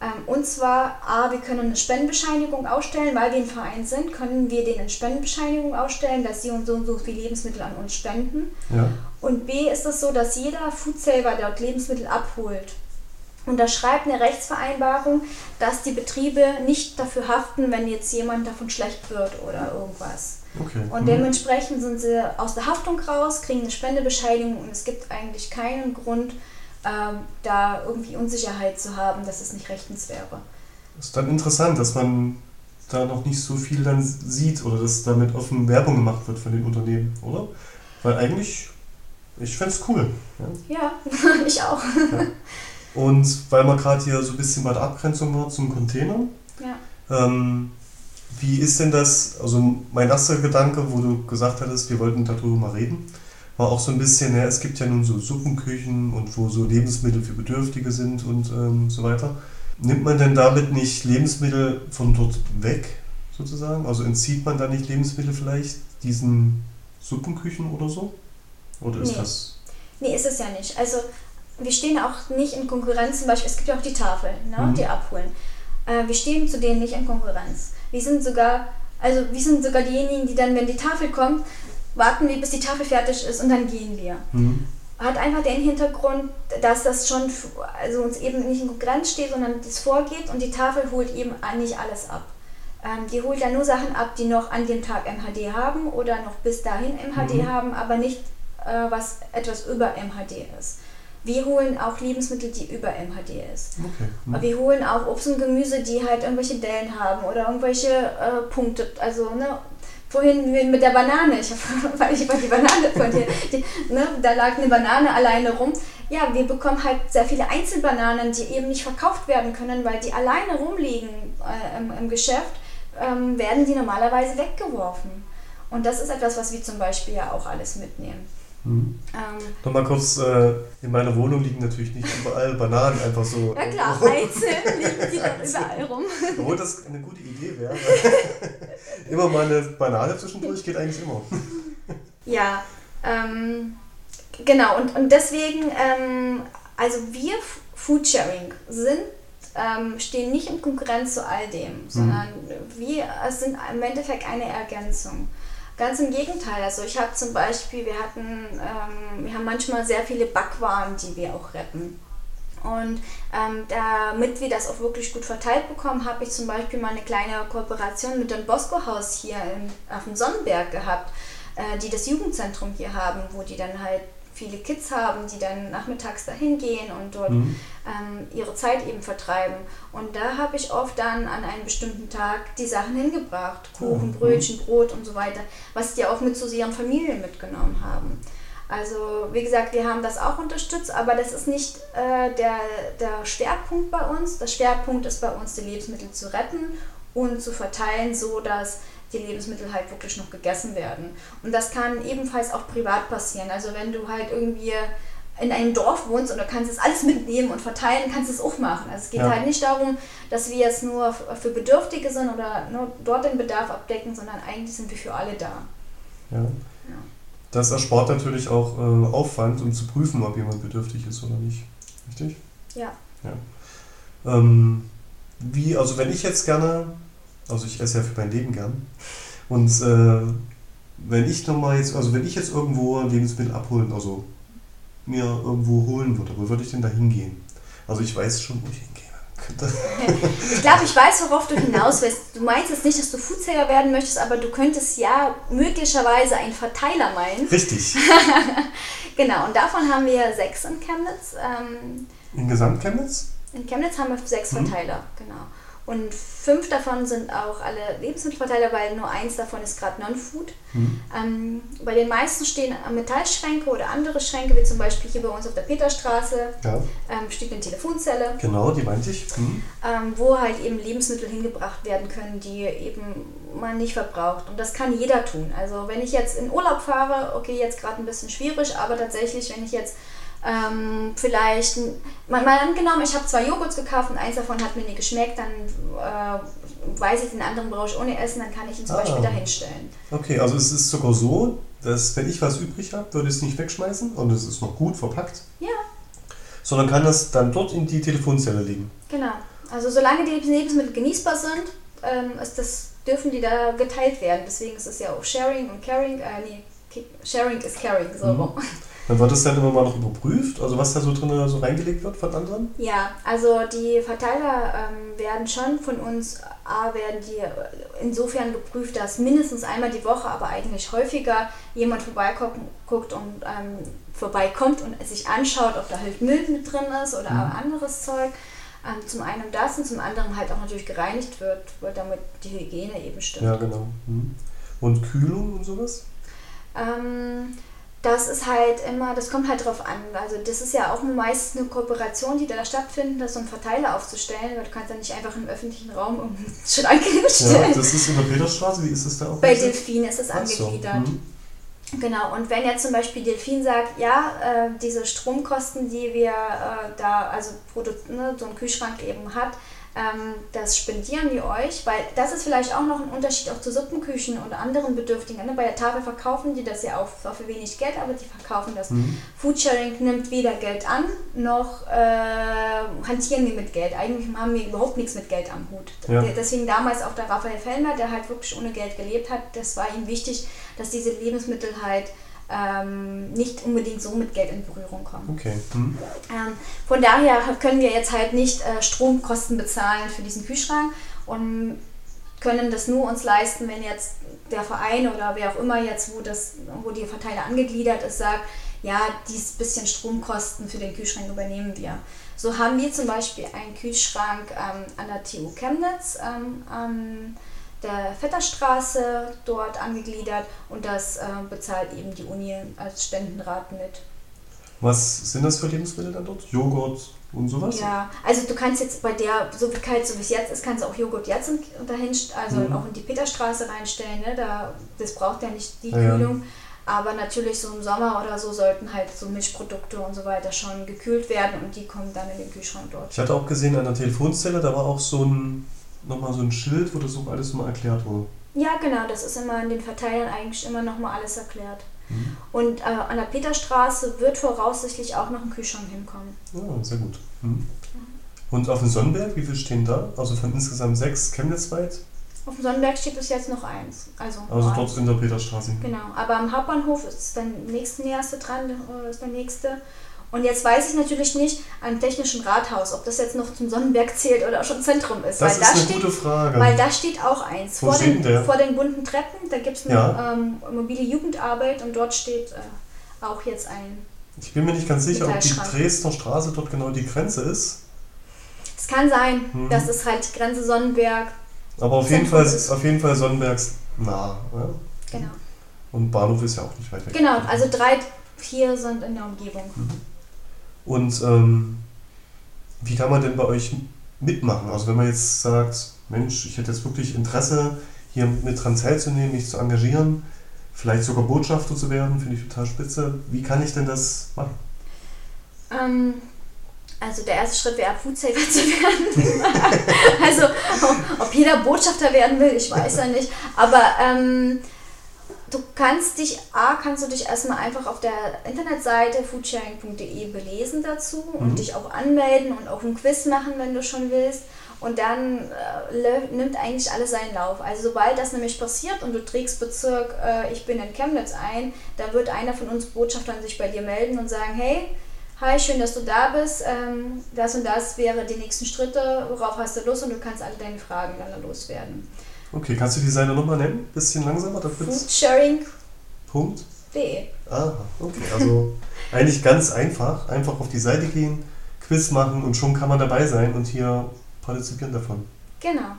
Ähm, und zwar, A, wir können eine Spendenbescheinigung ausstellen, weil wir ein Verein sind, können wir denen eine Spendenbescheinigung ausstellen, dass sie und so und so viel Lebensmittel an uns spenden. Ja. Und B ist es so, dass jeder Foodsaver dort Lebensmittel abholt, unterschreibt eine Rechtsvereinbarung, dass die Betriebe nicht dafür haften, wenn jetzt jemand davon schlecht wird oder irgendwas. Okay. Und mhm. dementsprechend sind sie aus der Haftung raus, kriegen eine Spendebescheinigung und es gibt eigentlich keinen Grund, ähm, da irgendwie Unsicherheit zu haben, dass es nicht rechtens wäre. Das ist dann interessant, dass man da noch nicht so viel dann sieht oder dass damit offen Werbung gemacht wird von den Unternehmen, oder? Weil eigentlich, ich fände es cool. Ja, ja ich auch. Ja. Und weil man gerade hier so ein bisschen bei der Abgrenzung war zum Container, ja. ähm, wie ist denn das, also mein erster Gedanke, wo du gesagt hattest, wir wollten darüber mal reden, war auch so ein bisschen, ja, es gibt ja nun so Suppenküchen und wo so Lebensmittel für Bedürftige sind und ähm, so weiter. Nimmt man denn damit nicht Lebensmittel von dort weg, sozusagen? Also entzieht man da nicht Lebensmittel vielleicht diesen Suppenküchen oder so? Oder ist nee. das. Nee, ist es ja nicht. Also wir stehen auch nicht in Konkurrenz, zum Beispiel, es gibt ja auch die Tafel, ne, mhm. die abholen. Äh, wir stehen zu denen nicht in Konkurrenz. Wir sind sogar, also wir sind sogar diejenigen, die dann, wenn die Tafel kommt, warten wir, bis die Tafel fertig ist und dann gehen wir. Mhm. Hat einfach den Hintergrund, dass das schon also uns eben nicht in Konkurrenz steht, sondern das vorgeht und die Tafel holt eben nicht alles ab. Ähm, die holt ja nur Sachen ab, die noch an dem Tag MHD haben oder noch bis dahin MHD mhm. haben, aber nicht äh, was etwas über MHD ist. Wir holen auch Lebensmittel, die über MHD ist. Okay. Mhm. Wir holen auch Obst und Gemüse, die halt irgendwelche Dellen haben oder irgendwelche äh, Punkte, also ne, vorhin mit der Banane, ich habe ich die Banane von dir, die, ne, da lag eine Banane alleine rum. Ja, wir bekommen halt sehr viele Einzelbananen, die eben nicht verkauft werden können, weil die alleine rumliegen äh, im, im, Geschäft, ähm, werden die normalerweise weggeworfen. Und das ist etwas, was wir zum Beispiel ja auch alles mitnehmen. Mhm. Ähm, Nochmal kurz, äh, in meiner Wohnung liegen natürlich nicht überall Bananen einfach so. Ja klar, einzeln liegen die dann überall rum. Obwohl das eine gute Idee wäre. immer mal eine Banane zwischendurch geht eigentlich immer. Ja, ähm, genau. Und, und deswegen, ähm, also wir Foodsharing sind ähm, stehen nicht in Konkurrenz zu all dem, mhm. sondern mhm. wir sind im Endeffekt eine Ergänzung. Ganz im Gegenteil. Also ich habe zum Beispiel, wir hatten, ähm, wir haben manchmal sehr viele Backwaren, die wir auch retten. Und ähm, damit wir das auch wirklich gut verteilt bekommen, habe ich zum Beispiel mal eine kleine Kooperation mit dem Bosco-Haus hier in, auf dem Sonnenberg gehabt, äh, die das Jugendzentrum hier haben, wo die dann halt viele Kids haben, die dann nachmittags dahin gehen und dort mhm. ähm, ihre Zeit eben vertreiben. Und da habe ich oft dann an einem bestimmten Tag die Sachen hingebracht. Kuchen, mhm. Brötchen, Brot und so weiter, was die auch mit zu ihren Familien mitgenommen haben. Also wie gesagt, wir haben das auch unterstützt, aber das ist nicht äh, der, der Schwerpunkt bei uns. Der Schwerpunkt ist bei uns, die Lebensmittel zu retten und zu verteilen, so dass die Lebensmittel halt wirklich noch gegessen werden. Und das kann ebenfalls auch privat passieren. Also wenn du halt irgendwie in einem Dorf wohnst und du kannst es alles mitnehmen und verteilen, kannst du es auch machen. Also es geht ja. halt nicht darum, dass wir jetzt nur für Bedürftige sind oder nur dort den Bedarf abdecken, sondern eigentlich sind wir für alle da. Ja. ja. Das erspart natürlich auch äh, Aufwand, um zu prüfen, ob jemand bedürftig ist oder nicht. Richtig? Ja. ja. Ähm, wie, also wenn ich jetzt gerne also ich esse ja für mein Leben gern. Und äh, wenn ich nochmal jetzt, also wenn ich jetzt irgendwo Lebensmittel abholen, also mir irgendwo holen würde, wo würde ich denn da hingehen? Also ich weiß schon, wo ich hingehe. ich glaube, ich weiß, worauf du hinaus willst. Du meinst jetzt nicht, dass du Foodsayer werden möchtest, aber du könntest ja möglicherweise einen Verteiler meinen. Richtig. genau, und davon haben wir sechs in Chemnitz. Ähm, in Gesamt Chemnitz? In Chemnitz haben wir sechs mhm. Verteiler, genau. Und fünf davon sind auch alle Lebensmittelverteiler, weil nur eins davon ist gerade Non-Food. Mhm. Ähm, bei den meisten stehen Metallschränke oder andere Schränke, wie zum Beispiel hier bei uns auf der Peterstraße, ja. ähm, steht eine Telefonzelle. Genau, die meinte ich. Mhm. Ähm, wo halt eben Lebensmittel hingebracht werden können, die eben man nicht verbraucht. Und das kann jeder tun. Also wenn ich jetzt in Urlaub fahre, okay, jetzt gerade ein bisschen schwierig, aber tatsächlich, wenn ich jetzt ähm, vielleicht, mal, mal angenommen, ich habe zwei Joghurts gekauft und eins davon hat mir nicht geschmeckt, dann äh, weiß ich, den anderen brauche ich ohne Essen, dann kann ich ihn zum ah. Beispiel dahinstellen. Okay, also es ist sogar so, dass wenn ich was übrig habe, würde ich es nicht wegschmeißen und es ist noch gut verpackt. Ja. Sondern kann das dann dort in die Telefonzelle legen. Genau. Also solange die Lebensmittel genießbar sind, ähm, ist das, dürfen die da geteilt werden. Deswegen ist es ja auch Sharing und Caring. Äh, nee, Sharing is Caring, so mhm. Dann wird das dann immer mal noch überprüft, also was da so drin so reingelegt wird von anderen? Ja, also die Verteiler ähm, werden schon von uns, A, werden die insofern geprüft, dass mindestens einmal die Woche, aber eigentlich häufiger jemand vorbeiguckt und ähm, vorbeikommt und sich anschaut, ob da halt Müll mit drin ist oder mhm. anderes Zeug. Ähm, zum einen das und zum anderen halt auch natürlich gereinigt wird, weil damit die Hygiene eben stimmt. Ja, genau. Mhm. Und Kühlung und sowas? Ähm, das ist halt immer, das kommt halt drauf an. Also das ist ja auch meist eine Kooperation, die da stattfindet, das so einen Verteiler aufzustellen, weil du kannst ja nicht einfach im öffentlichen Raum irgendeinen Schrank hinstellen. Ja, das ist in der Peterstraße, wie ist das da auch? Bei Delfin ist es angegliedert. So. Mhm. Genau, und wenn jetzt zum Beispiel Delfin sagt, ja, äh, diese Stromkosten, die wir äh, da, also ne, so ein Kühlschrank eben hat, das spendieren wir euch, weil das ist vielleicht auch noch ein Unterschied auch zu Suppenküchen und anderen Bedürftigen. Ne? Bei der Tafel verkaufen die das ja auch für wenig Geld, aber die verkaufen das. Mhm. Foodsharing nimmt weder Geld an, noch äh, hantieren wir mit Geld. Eigentlich haben wir überhaupt nichts mit Geld am Hut. Ja. Deswegen damals auch der Raphael Fellmer, der halt wirklich ohne Geld gelebt hat, das war ihm wichtig, dass diese Lebensmittel halt ähm, nicht unbedingt so mit Geld in Berührung kommen. Okay. Mhm. Ähm, von daher können wir jetzt halt nicht äh, Stromkosten bezahlen für diesen Kühlschrank und können das nur uns leisten, wenn jetzt der Verein oder wer auch immer jetzt, wo, das, wo die Verteiler angegliedert ist, sagt, ja, dieses bisschen Stromkosten für den Kühlschrank übernehmen wir. So haben wir zum Beispiel einen Kühlschrank ähm, an der TU Chemnitz ähm, der Vetterstraße dort angegliedert und das äh, bezahlt eben die Uni als Spendenrat mit. Was sind das für Lebensmittel dann dort? Joghurt und sowas? Ja, also du kannst jetzt bei der, so viel kalt, so wie es jetzt ist, kannst du auch Joghurt jetzt dahin, also mhm. auch in die Peterstraße reinstellen. Ne? Da, das braucht ja nicht die ja, Kühlung. Ja. Aber natürlich so im Sommer oder so sollten halt so Milchprodukte und so weiter schon gekühlt werden und die kommen dann in den Kühlschrank dort. Ich hatte auch gesehen an der Telefonzelle, da war auch so ein nochmal so ein Schild, wo das auch alles mal erklärt wurde. Ja, genau, das ist immer in den Verteilern eigentlich immer nochmal alles erklärt. Mhm. Und äh, an der Peterstraße wird voraussichtlich auch noch ein Kühlschrank hinkommen. Ja, sehr gut. Mhm. Und auf dem Sonnenberg, wie viele stehen da? Also von insgesamt sechs chemnitzweit? Auf dem Sonnenberg steht bis jetzt noch eins. Also, also dort eins. in der Peterstraße. Genau, aber am Hauptbahnhof ist der nächste näherste dran, äh, ist der nächste. Und jetzt weiß ich natürlich nicht am Technischen Rathaus, ob das jetzt noch zum Sonnenberg zählt oder auch schon Zentrum ist. Das weil ist da eine steht, gute Frage. Weil da steht auch eins. Wo Vor den, der? vor den bunten Treppen, da gibt es eine Ja. ähm, mobile Jugendarbeit und dort steht äh, auch jetzt ein. Ich bin mir nicht ganz sicher, ob die. Dresdner Straße dort genau die Grenze ist. Es kann sein, Mhm. dass es halt die Grenze Sonnenberg. Aber auf jeden Fall, ist. auf jeden Fall Sonnenbergs nah. Ja? Genau. Und Bahnhof ist ja auch nicht weit weg. Genau, also drei, vier sind in der Umgebung. Und ähm, wie kann man denn bei euch mitmachen? Also wenn man jetzt sagt, Mensch, ich hätte jetzt wirklich Interesse, hier mit dran teilzunehmen, mich zu engagieren, vielleicht sogar Botschafter zu werden, finde ich total spitze. Wie kann ich denn das machen? Ähm, also der erste Schritt wäre, Foodsaver zu werden. also ob jeder Botschafter werden will, ich weiß ja nicht. Aber ähm, du kannst dich, A, kannst du dich erstmal einfach auf der Internetseite foodsharing.de belesen dazu und Mhm. dich auch anmelden und auch ein Quiz machen, wenn du schon willst. Und dann äh, nimmt eigentlich alles seinen Lauf. Also sobald das nämlich passiert und du trägst Bezirk, äh, ich bin in Chemnitz ein, da wird einer von uns Botschaftern sich bei dir melden und sagen, hey, hi, schön, dass du da bist. Ähm, das und das wäre die nächsten Schritte, worauf hast du Lust und du kannst alle deine Fragen dann loswerden. Okay, kannst du die Seite nochmal nennen? Bisschen langsamer, damit Punkt. Aha, okay. Also eigentlich ganz einfach. Einfach auf die Seite gehen, Quiz machen und schon kann man dabei sein und hier partizipieren davon. Genau.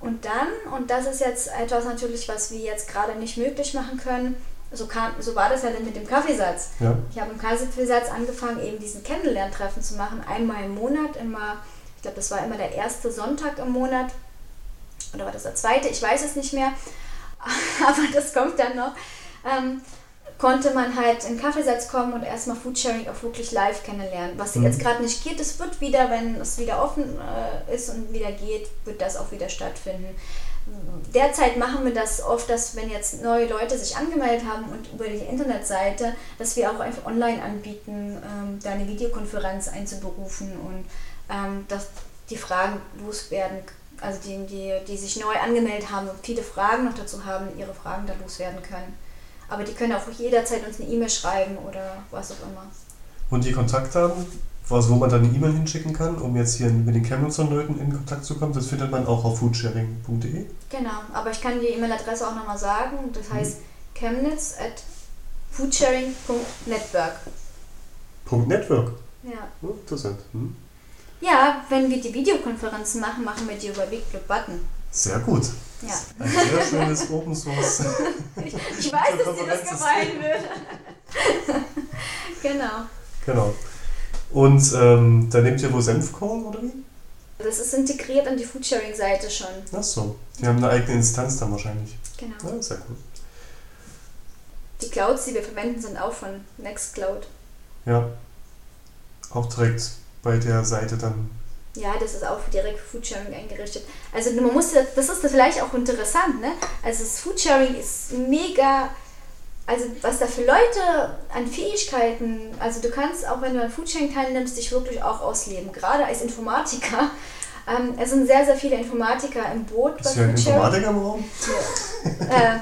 Und dann, und das ist jetzt etwas natürlich, was wir jetzt gerade nicht möglich machen können, so, kam, so war das ja dann mit dem Kaffeesatz. Ja. Ich habe im Kaffeesatz angefangen, eben diesen Kennenlerntreffen zu machen, einmal im Monat, immer, ich glaube, das war immer der erste Sonntag im Monat. Oder war das der zweite? Ich weiß es nicht mehr. Aber das kommt dann noch. Ähm, konnte man halt in den Kaffeesatz kommen und erstmal Foodsharing auch wirklich live kennenlernen. Was Mhm. jetzt gerade nicht geht, es wird wieder, wenn es wieder offen äh, ist und wieder geht, wird das auch wieder stattfinden. Derzeit machen wir das oft, dass wenn jetzt neue Leute sich angemeldet haben und über die Internetseite, dass wir auch einfach online anbieten, ähm, da eine Videokonferenz einzuberufen und ähm, dass die Fragen loswerden, also die, die, die sich neu angemeldet haben und viele Fragen noch dazu haben, ihre Fragen da loswerden können. Aber die können auch jederzeit uns eine E-Mail schreiben oder was auch immer. Und die Kontaktdaten, was, wo man dann eine E-Mail hinschicken kann, um jetzt hier mit den Chemnitzer-Leuten in Kontakt zu kommen, das findet man auch auf foodsharing.de. Genau, aber ich kann die E-Mail-Adresse auch nochmal sagen. Das heißt chemnitz at foodsharing.network. Punkt Network. Ja. Ja, interessant. Hm. Ja, wenn wir die Videokonferenzen machen, machen wir die über Big Blue Button. Sehr gut. Ja. Ein sehr schönes Open Source. Ich, ich weiß, dass dir das gefallen würde. genau. Genau. Und ähm, da nehmt ihr wohl Senfkorn oder wie? Das ist integriert in die Foodsharing-Seite schon. Ach so. Die haben eine eigene Instanz dann wahrscheinlich. Genau. Ja, sehr cool. Die Clouds, die wir verwenden, sind auch von Nextcloud. Ja. Auch direkt bei der Seite dann. Ja, das ist auch direkt für Foodsharing eingerichtet. Also man muss, das das ist vielleicht auch interessant, ne? Also das Foodsharing ist mega, also was da für Leute an Fähigkeiten, also du kannst auch wenn du an Foodsharing teilnimmst, dich wirklich auch ausleben. Gerade als Informatiker. Ähm, es sind sehr, sehr viele Informatiker im Boot Ist hier ein Informatiker im Raum? äh,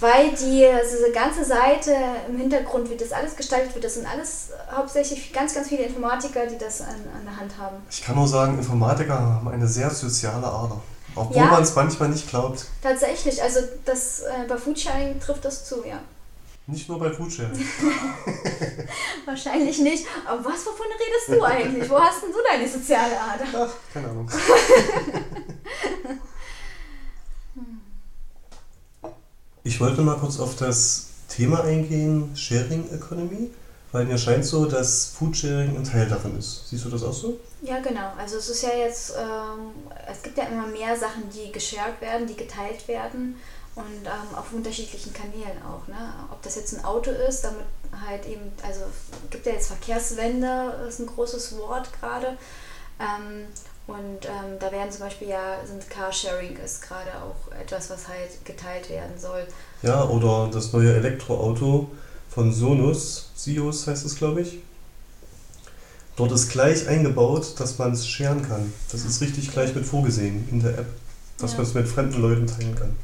weil die, also diese ganze Seite im Hintergrund, wie das alles gestaltet wird, das sind alles hauptsächlich ganz, ganz viele Informatiker, die das an, an der Hand haben. Ich kann nur sagen, Informatiker haben eine sehr soziale Ader. Obwohl Ja. man es manchmal nicht glaubt. Tatsächlich, also das äh, bei Foodsharing trifft das zu, ja. Nicht nur bei Foodsharing. Wahrscheinlich nicht. Aber was, wovon redest du eigentlich? Wo hast denn du deine soziale Ader? Ach, keine Ahnung. Ich wollte mal kurz auf das Thema eingehen, Sharing Economy, weil mir scheint so, dass Foodsharing ein Teil davon ist. Siehst du das auch so? Ja, genau. Also es ist ja jetzt, ähm, es gibt ja immer mehr Sachen, die geshared werden, die geteilt werden und ähm, auf unterschiedlichen Kanälen auch. Ne? Ob das jetzt ein Auto ist, damit halt eben, also gibt ja jetzt Verkehrswende, ist ein großes Wort gerade. Ähm, und ähm, da werden zum Beispiel ja, sind Carsharing ist gerade auch etwas, was halt geteilt werden soll. Ja, oder das neue Elektroauto von Sonus, Sios heißt es, glaube ich. Dort ist gleich eingebaut, dass man es scheren kann. Das ist richtig gleich mit vorgesehen in der App, dass Ja. man es mit fremden Leuten teilen kann.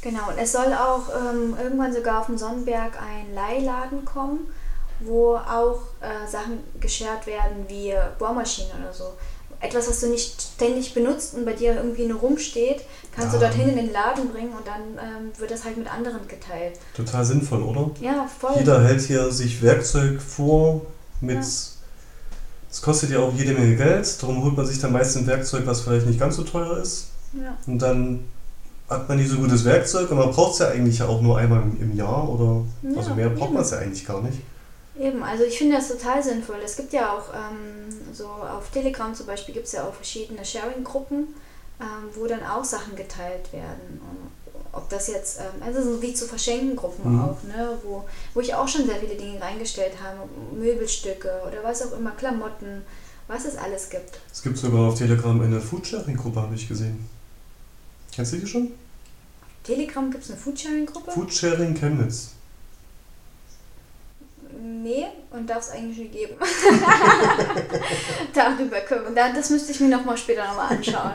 Genau, und es soll auch ähm, irgendwann sogar auf dem Sonnenberg ein Leihladen kommen, wo auch äh, Sachen geshared werden wie Bohrmaschinen oder so. Etwas, was du nicht ständig benutzt und bei dir irgendwie nur rumsteht, kannst ja. du dorthin in den Laden bringen und dann ähm, wird das halt mit anderen geteilt. Total sinnvoll, oder? Ja, voll. Jeder hält hier sich Werkzeug vor mit. Ja. Es kostet ja auch jede Menge Geld, darum holt man sich dann meistens ein Werkzeug, was vielleicht nicht ganz so teuer ist. Ja. Und dann hat man nicht so gutes Werkzeug und man braucht es ja eigentlich auch nur einmal im Jahr oder ja, also mehr braucht man es ja eigentlich gar nicht. Eben, also ich finde das total sinnvoll. Es gibt ja auch ähm, so auf Telegram zum Beispiel gibt es ja auch verschiedene Sharing-Gruppen, ähm, wo dann auch Sachen geteilt werden. Und ob das jetzt, ähm, also so wie zu verschenken Gruppen mhm. auch, ne, wo, wo ich auch schon sehr viele Dinge reingestellt habe, Möbelstücke oder was auch immer, Klamotten, was es alles gibt. Es gibt sogar auf Telegram eine Foodsharing-Gruppe, habe ich gesehen. Kennst du die schon? Telegram gibt es eine Foodsharing-Gruppe? Foodsharing Chemnitz. Nee, und darf es eigentlich nicht geben. Darüber können wir, das müsste ich mir nochmal später nochmal anschauen.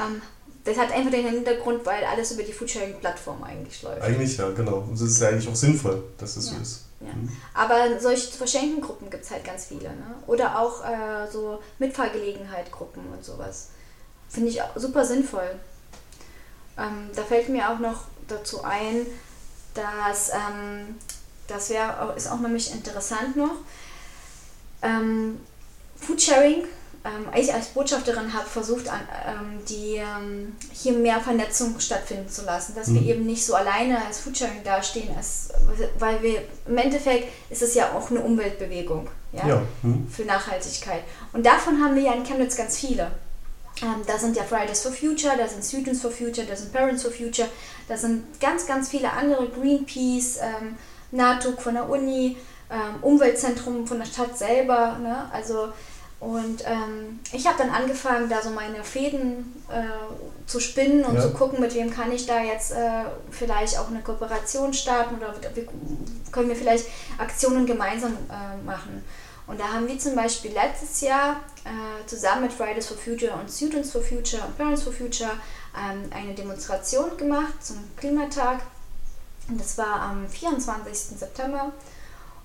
ähm, das hat einfach den Hintergrund, weil alles über die Foodsharing-Plattform eigentlich läuft. Eigentlich ja, genau. Und es ist ja eigentlich auch sinnvoll, dass das ja. so ist. Ja. Mhm. Aber solche Verschenkengruppen gibt es halt ganz viele. Ne? Oder auch äh, so Mitfahrgelegenheit-Gruppen und sowas. Finde ich super sinnvoll. Ähm, da fällt mir auch noch dazu ein, dass ähm, das wär, ist auch nämlich interessant noch. Ähm, Foodsharing, ähm, ich als Botschafterin habe versucht, an, ähm, die, ähm, hier mehr Vernetzung stattfinden zu lassen, dass mhm. wir eben nicht so alleine als Foodsharing dastehen, als, weil wir im Endeffekt ist es ja auch eine Umweltbewegung ja, ja. Mhm. für Nachhaltigkeit. Und davon haben wir ja in Chemnitz ganz viele. Ähm, da sind ja Fridays for Future, da sind Students for Future, da sind Parents for Future, da sind ganz, ganz viele andere, Greenpeace, ähm, NATUC von der Uni, ähm, Umweltzentrum von der Stadt selber. Ne? Also, und ähm, ich habe dann angefangen, da so meine Fäden äh, zu spinnen und ja. zu gucken, mit wem kann ich da jetzt äh, vielleicht auch eine Kooperation starten oder können wir vielleicht Aktionen gemeinsam äh, machen. Und da haben wir zum Beispiel letztes Jahr äh, zusammen mit Fridays for Future und Students for Future und Parents for Future ähm, eine Demonstration gemacht zum Klimatag. Das war am 24. September.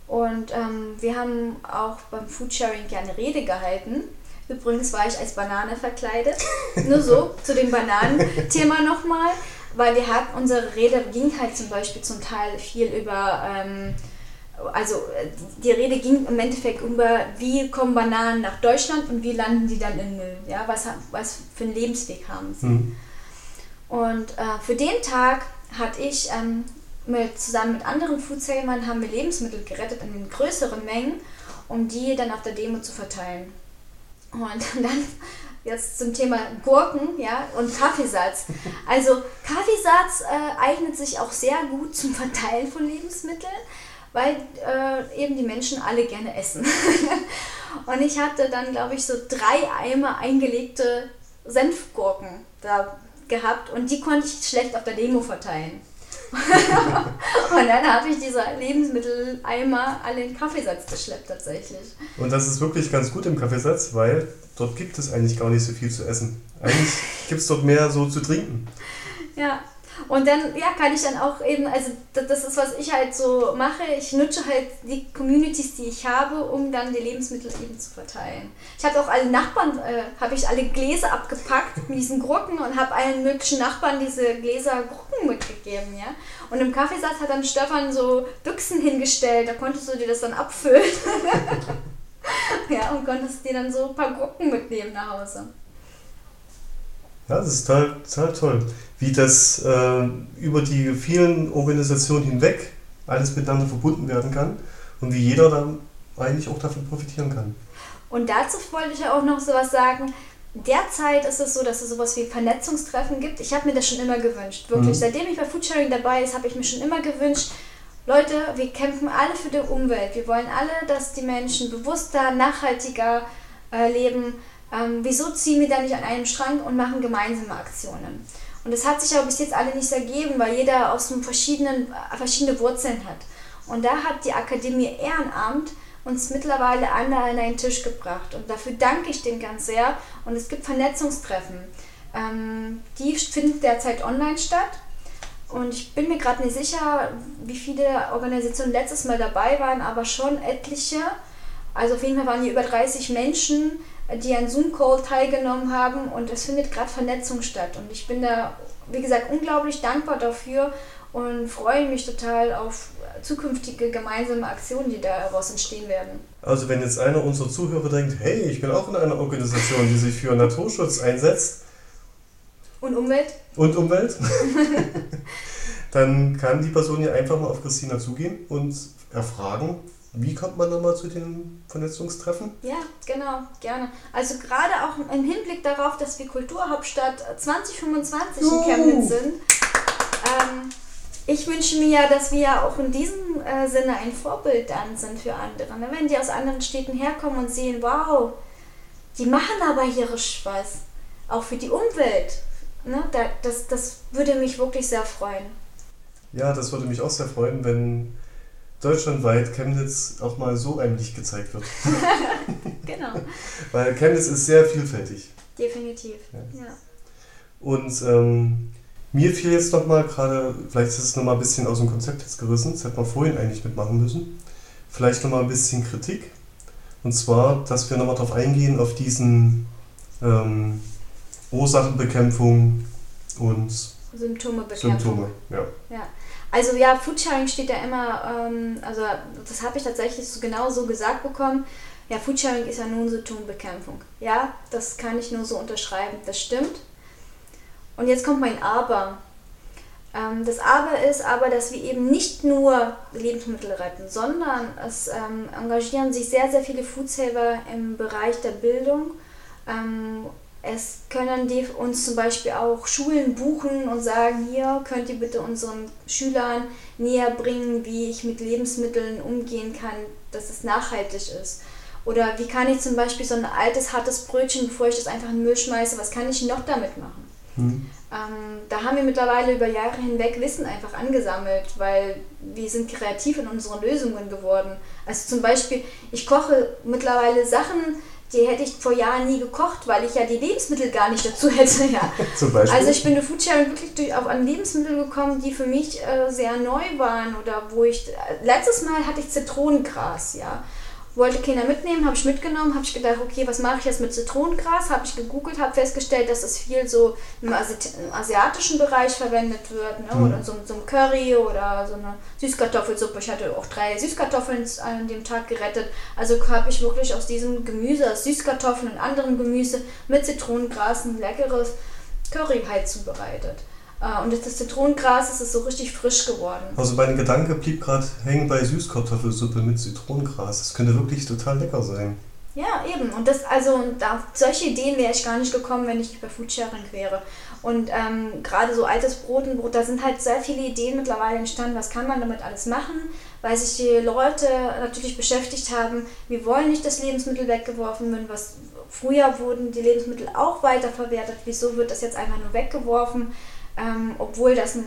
Und ähm, wir haben auch beim Foodsharing ja eine Rede gehalten. Übrigens war ich als Banane verkleidet. Nur so, zu dem Bananenthema nochmal. Weil wir hatten, unsere Rede ging halt zum Beispiel zum Teil viel über ähm, also die Rede ging im Endeffekt über, wie kommen Bananen nach Deutschland und wie landen die dann in Müll. Ja, was, was für einen Lebensweg haben sie. Mhm. Und äh, für den Tag hatte ich ähm, mit, zusammen mit anderen Foodsailern haben wir Lebensmittel gerettet in größeren Mengen, um die dann auf der Demo zu verteilen. Und dann jetzt zum Thema Gurken ja, und Kaffeesatz. Also Kaffeesatz äh, eignet sich auch sehr gut zum Verteilen von Lebensmitteln weil äh, eben die Menschen alle gerne essen. und ich hatte dann, glaube ich, so drei Eimer eingelegte Senfgurken da gehabt und die konnte ich schlecht auf der Demo verteilen. und dann habe ich diese Lebensmitteleimer alle in den Kaffeesatz geschleppt tatsächlich. Und das ist wirklich ganz gut im Kaffeesatz, weil dort gibt es eigentlich gar nicht so viel zu essen. Eigentlich gibt es dort mehr so zu trinken. Ja, und dann, ja, kann ich dann auch eben, also das ist, was ich halt so mache. Ich nutze halt die Communities, die ich habe, um dann die Lebensmittel eben zu verteilen. Ich habe auch alle Nachbarn, äh, habe ich alle Gläser abgepackt mit diesen Gurken und habe allen möglichen Nachbarn diese Gläser Gurken mitgegeben, ja. Und im Kaffeesatz hat dann Stefan so Büchsen hingestellt, da konntest du dir das dann abfüllen. ja, und konntest dir dann so ein paar Gurken mitnehmen nach Hause. Ja, das ist total, total toll, wie das äh, über die vielen Organisationen hinweg alles miteinander verbunden werden kann und wie jeder dann eigentlich auch davon profitieren kann. Und dazu wollte ich ja auch noch sowas sagen. Derzeit ist es so, dass es sowas wie Vernetzungstreffen gibt. Ich habe mir das schon immer gewünscht. Wirklich. Mhm. Seitdem ich bei Foodsharing dabei ist, habe ich mir schon immer gewünscht, Leute, wir kämpfen alle für die Umwelt. Wir wollen alle, dass die Menschen bewusster, nachhaltiger äh, leben ähm, wieso ziehen wir da nicht an einem Strang und machen gemeinsame Aktionen? Und das hat sich aber bis jetzt alle nicht ergeben, weil jeder aus verschiedenen, verschiedene Wurzeln hat. Und da hat die Akademie Ehrenamt uns mittlerweile alle an einen Tisch gebracht. Und dafür danke ich denen ganz sehr. Und es gibt Vernetzungstreffen. Ähm, die finden derzeit online statt. Und ich bin mir gerade nicht sicher, wie viele Organisationen letztes Mal dabei waren, aber schon etliche. Also auf jeden Fall waren hier über 30 Menschen, die an Zoom-Call teilgenommen haben und es findet gerade Vernetzung statt. Und ich bin da, wie gesagt, unglaublich dankbar dafür und freue mich total auf zukünftige gemeinsame Aktionen, die daraus entstehen werden. Also wenn jetzt einer unserer Zuhörer denkt, hey, ich bin auch in einer Organisation, die sich für Naturschutz einsetzt. Und Umwelt. Und Umwelt. dann kann die Person ja einfach mal auf Christina zugehen und erfragen, wie kommt man nochmal zu den Vernetzungstreffen? Ja, genau, gerne. Also gerade auch im Hinblick darauf, dass wir Kulturhauptstadt 2025 uh. in Chemnitz sind. Ähm, ich wünsche mir ja, dass wir auch in diesem äh, Sinne ein Vorbild dann sind für andere. Ne? Wenn die aus anderen Städten herkommen und sehen, wow, die machen aber hier was. Auch für die Umwelt. Ne? das, das würde mich wirklich sehr freuen. Ja, das würde mich auch sehr freuen, wenn deutschlandweit Chemnitz auch mal so ein Licht gezeigt wird. genau. Weil Chemnitz ist sehr vielfältig. Definitiv, ja. ja. Und ähm, mir fiel jetzt nochmal gerade, vielleicht ist es nochmal ein bisschen aus dem Konzept jetzt gerissen, das hätte man vorhin eigentlich mitmachen müssen. Vielleicht nochmal ein bisschen Kritik. Und zwar, dass wir nochmal darauf eingehen, auf diesen ähm, Ursachenbekämpfung und Symptomebekämpfung. Symptome, ja. ja. Also ja, Foodsharing steht ja immer, ähm, also das habe ich tatsächlich so genau so gesagt bekommen. Ja, Foodsharing ist ja nun Symptombekämpfung. Ja, das kann ich nur so unterschreiben, das stimmt. Und jetzt kommt mein Aber. Ähm, das Aber ist aber, dass wir eben nicht nur Lebensmittel retten, sondern es ähm, engagieren sich sehr, sehr viele Foodsaver im Bereich der Bildung. Es können die uns zum Beispiel auch Schulen buchen und sagen, hier könnt ihr bitte unseren Schülern näher bringen, wie ich mit Lebensmitteln umgehen kann, dass es nachhaltig ist. Oder wie kann ich zum Beispiel so ein altes, hartes Brötchen, bevor ich das einfach in den Müll schmeiße, was kann ich noch damit machen? Mhm. Ähm, da haben wir mittlerweile über Jahre hinweg Wissen einfach angesammelt, weil wir sind kreativ in unseren Lösungen geworden. Also zum Beispiel, ich koche mittlerweile Sachen, die hätte ich vor Jahren nie gekocht, weil ich ja die Lebensmittel gar nicht dazu hätte. Ja. Zum Beispiel? Also ich bin durch Foodsharing wirklich durch, auf an Lebensmittel gekommen, die für mich äh, sehr neu waren oder wo ich, äh, letztes Mal hatte ich Zitronengras, ja wollte Kinder mitnehmen, habe ich mitgenommen, habe ich gedacht, okay, was mache ich jetzt mit Zitronengras? Habe ich gegoogelt, habe festgestellt, dass das viel so im, Asi im asiatischen Bereich verwendet wird, ne? Mhm. oder so, so ein Curry oder so eine Süßkartoffelsuppe. Ich hatte auch drei Süßkartoffeln an dem Tag gerettet. Also habe ich wirklich aus diesem Gemüse, aus Süßkartoffeln und anderem Gemüse mit Zitronengras ein leckeres Curry halt zubereitet. Ah, und das Zitronengras ist es so richtig frisch geworden. Also mein Gedanke blieb gerade hängen bei Süßkartoffelsuppe mit Zitronengras. Das könnte wirklich total lecker sein. Ja, eben. Und das, also, und auf solche Ideen wäre ich gar nicht gekommen, wenn ich bei Foodsharing wäre. Und ähm, gerade so altes Brot und Brot, da sind halt sehr viele Ideen mittlerweile entstanden, was kann man damit alles machen, weil sich die Leute natürlich beschäftigt haben, wir wollen nicht, dass Lebensmittel weggeworfen werden, was früher wurden die Lebensmittel auch weiterverwertet, wieso wird das jetzt einfach nur weggeworfen? Ähm, obwohl das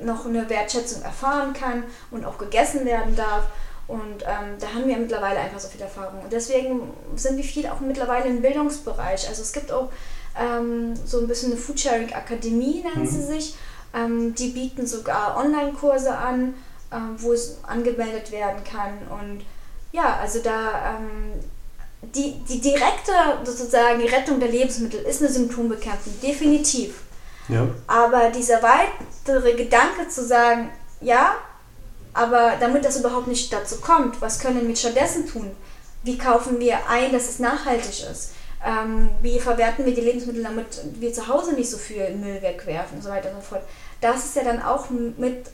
noch eine Wertschätzung erfahren kann und auch gegessen werden darf. Und ähm, da haben wir mittlerweile einfach so viel Erfahrung. Und deswegen sind wir viel auch mittlerweile im Bildungsbereich. Also es gibt auch ähm, so ein bisschen eine Foodsharing-Akademie, nennt mhm. sie sich. Ähm, die bieten sogar Online-Kurse an, ähm, wo es angemeldet werden kann. Und ja, also da ähm, die, die direkte sozusagen Rettung der Lebensmittel ist eine Symptombekämpfung, definitiv. Ja. Aber dieser weitere Gedanke zu sagen, ja, aber damit das überhaupt nicht dazu kommt, was können wir stattdessen tun? Wie kaufen wir ein, dass es nachhaltig ist? Ähm, wie verwerten wir die Lebensmittel, damit wir zu Hause nicht so viel Müll wegwerfen und so weiter und so fort. Das ist ja dann auch mit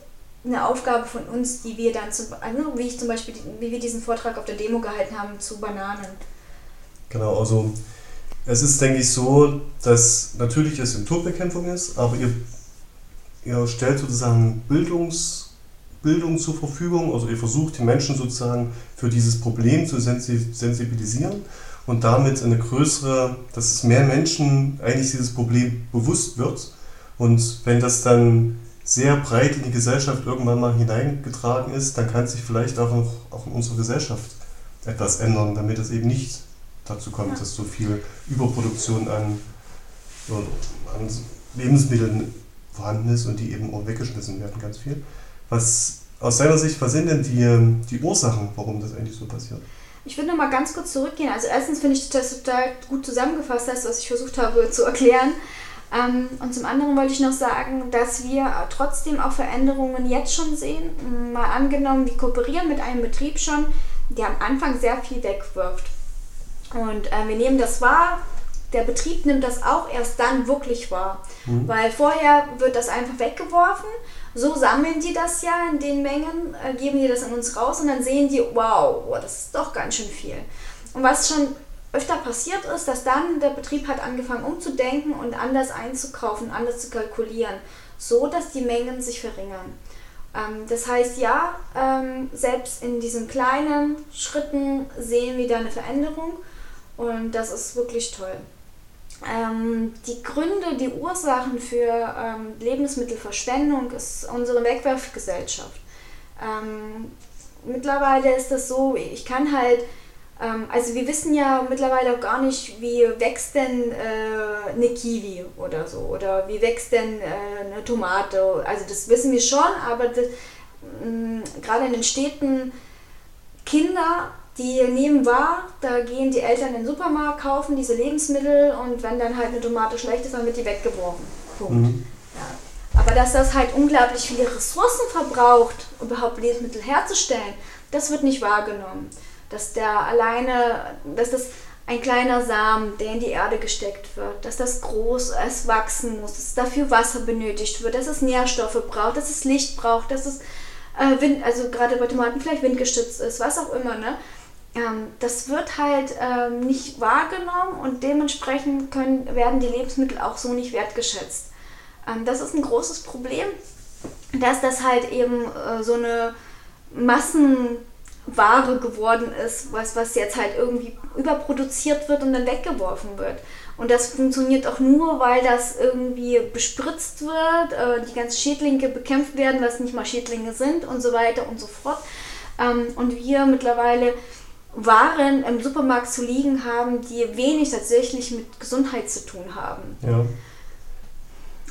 eine Aufgabe von uns, die wir dann, zu, also wie ich zum Beispiel, wie wir diesen Vortrag auf der Demo gehalten haben zu Bananen. Genau, also es ist, denke ich, so, dass natürlich es Symptombekämpfung ist, aber ihr, ihr stellt sozusagen Bildungs, Bildung zur Verfügung, also ihr versucht die Menschen sozusagen für dieses Problem zu sensibilisieren und damit eine größere, dass es mehr Menschen eigentlich dieses Problem bewusst wird. Und wenn das dann sehr breit in die Gesellschaft irgendwann mal hineingetragen ist, dann kann sich vielleicht auch, noch, auch in unserer Gesellschaft etwas ändern, damit es eben nicht dazu kommt, dass so viel Überproduktion an, an Lebensmitteln vorhanden ist und die eben auch weggeschmissen werden, ganz viel. Was aus deiner Sicht, was sind denn die, die Ursachen, warum das eigentlich so passiert? Ich würde noch mal ganz kurz zurückgehen. Also erstens finde ich das total gut zusammengefasst, hast, was ich versucht habe zu erklären. Ähm, und zum anderen wollte ich noch sagen, dass wir trotzdem auch Veränderungen jetzt schon sehen. Mal angenommen, wir kooperieren mit einem Betrieb schon, der am Anfang sehr viel wegwirft. Und äh, wir nehmen das wahr, der Betrieb nimmt das auch erst dann wirklich wahr. Mhm. Weil vorher wird das einfach weggeworfen. So sammeln die das ja in den Mengen, äh, geben die das in uns raus und dann sehen die, wow, oh, das ist doch ganz schön viel. Und was schon öfter passiert ist, dass dann der Betrieb hat angefangen umzudenken und anders einzukaufen, anders zu kalkulieren, so dass die Mengen sich verringern. Ähm, das heißt, ja, ähm, selbst in diesen kleinen Schritten sehen wir da eine Veränderung und das ist wirklich toll. Ähm, die Gründe, die Ursachen für ähm, Lebensmittelverschwendung ist unsere Wegwerfgesellschaft. Ähm, mittlerweile ist das so, ich kann halt, ähm, also wir wissen ja mittlerweile auch gar nicht, wie wächst denn äh, eine Kiwi oder so, oder wie wächst denn äh, eine Tomate. Also das wissen wir schon, aber gerade in den Städten, Kinder die nehmen wahr, da gehen die Eltern in den Supermarkt, kaufen diese Lebensmittel und wenn dann halt eine Tomate schlecht ist, dann wird die weggeworfen. Punkt. Mhm. Ja. Aber dass das halt unglaublich viele Ressourcen verbraucht, überhaupt Lebensmittel herzustellen, das wird nicht wahrgenommen. Dass der alleine, dass das ein kleiner Samen, der in die Erde gesteckt wird, dass das groß es wachsen muss, dass dafür Wasser benötigt wird, dass es Nährstoffe braucht, dass es Licht braucht, dass es äh, Wind, also gerade bei Tomaten vielleicht windgestützt ist, was auch immer, ne? Ähm, das wird halt ähm, nicht wahrgenommen und dementsprechend können, werden die Lebensmittel auch so nicht wertgeschätzt. Ähm, das ist ein großes Problem, dass das halt eben äh, so eine Massenware geworden ist, was, was jetzt halt irgendwie überproduziert wird und dann weggeworfen wird. Und das funktioniert auch nur, weil das irgendwie bespritzt wird, äh, die ganzen Schädlinge bekämpft werden, was nicht mal Schädlinge sind und so weiter und so fort. Ähm, und wir mittlerweile waren im Supermarkt zu liegen haben, die wenig tatsächlich mit Gesundheit zu tun haben. Ja.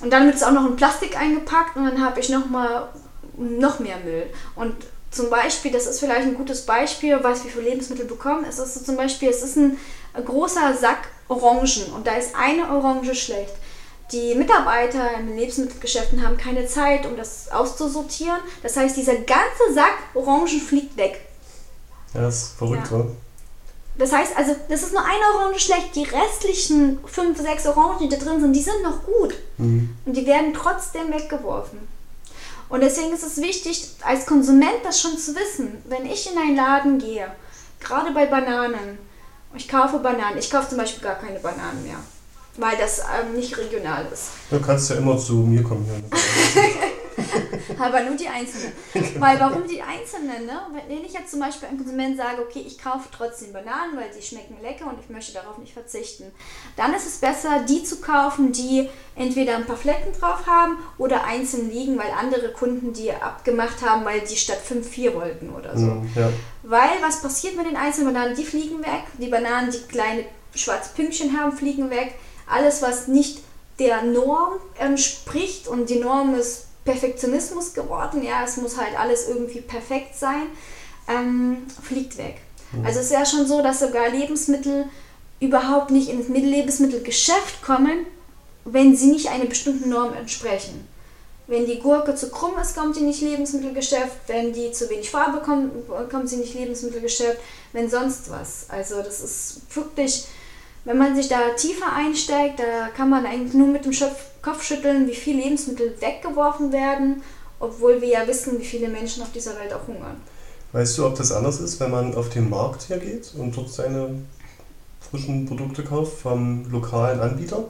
Und dann wird es auch noch in Plastik eingepackt und dann habe ich noch mal noch mehr Müll. Und zum Beispiel, das ist vielleicht ein gutes Beispiel, was wir für Lebensmittel bekommen. Es ist so zum Beispiel, es ist ein großer Sack Orangen und da ist eine Orange schlecht. Die Mitarbeiter in den Lebensmittelgeschäften haben keine Zeit, um das auszusortieren. Das heißt, dieser ganze Sack Orangen fliegt weg. Ja, das ist verrückt, ja. Das heißt, also, das ist nur eine Orange schlecht. Die restlichen fünf, sechs Orangen, die da drin sind, die sind noch gut. Mhm. Und die werden trotzdem weggeworfen. Und deswegen ist es wichtig, als Konsument das schon zu wissen. Wenn ich in einen Laden gehe, gerade bei Bananen, ich kaufe Bananen, ich kaufe zum Beispiel gar keine Bananen mehr, weil das ähm, nicht regional ist. Du kannst ja immer zu mir kommen hier. aber nur die Einzelnen. Weil warum die Einzelnen? Ne? Wenn ich jetzt zum Beispiel ein Konsument sage, okay, ich kaufe trotzdem Bananen, weil sie schmecken lecker und ich möchte darauf nicht verzichten, dann ist es besser, die zu kaufen, die entweder ein paar Flecken drauf haben oder einzeln liegen, weil andere Kunden die abgemacht haben, weil die statt 5 4 wollten oder so. Mhm, ja. Weil was passiert mit den einzelnen Bananen? Die fliegen weg. Die Bananen, die kleine schwarze Pünktchen haben, fliegen weg. Alles, was nicht der Norm entspricht und die Norm ist Perfektionismus geworden, ja, es muss halt alles irgendwie perfekt sein, ähm, fliegt weg. Mhm. Also es ist ja schon so, dass sogar Lebensmittel überhaupt nicht ins Lebensmittelgeschäft kommen, wenn sie nicht einer bestimmten Norm entsprechen. Wenn die Gurke zu krumm ist, kommt sie nicht Lebensmittelgeschäft. Wenn die zu wenig Farbe kommt, kommt sie nicht Lebensmittelgeschäft. Wenn sonst was. Also das ist wirklich wenn man sich da tiefer einsteigt, da kann man eigentlich nur mit dem Kopf schütteln, wie viele Lebensmittel weggeworfen werden, obwohl wir ja wissen, wie viele Menschen auf dieser Welt auch hungern. Weißt du, ob das anders ist, wenn man auf den Markt hier geht und dort seine frischen Produkte kauft vom lokalen Anbieter?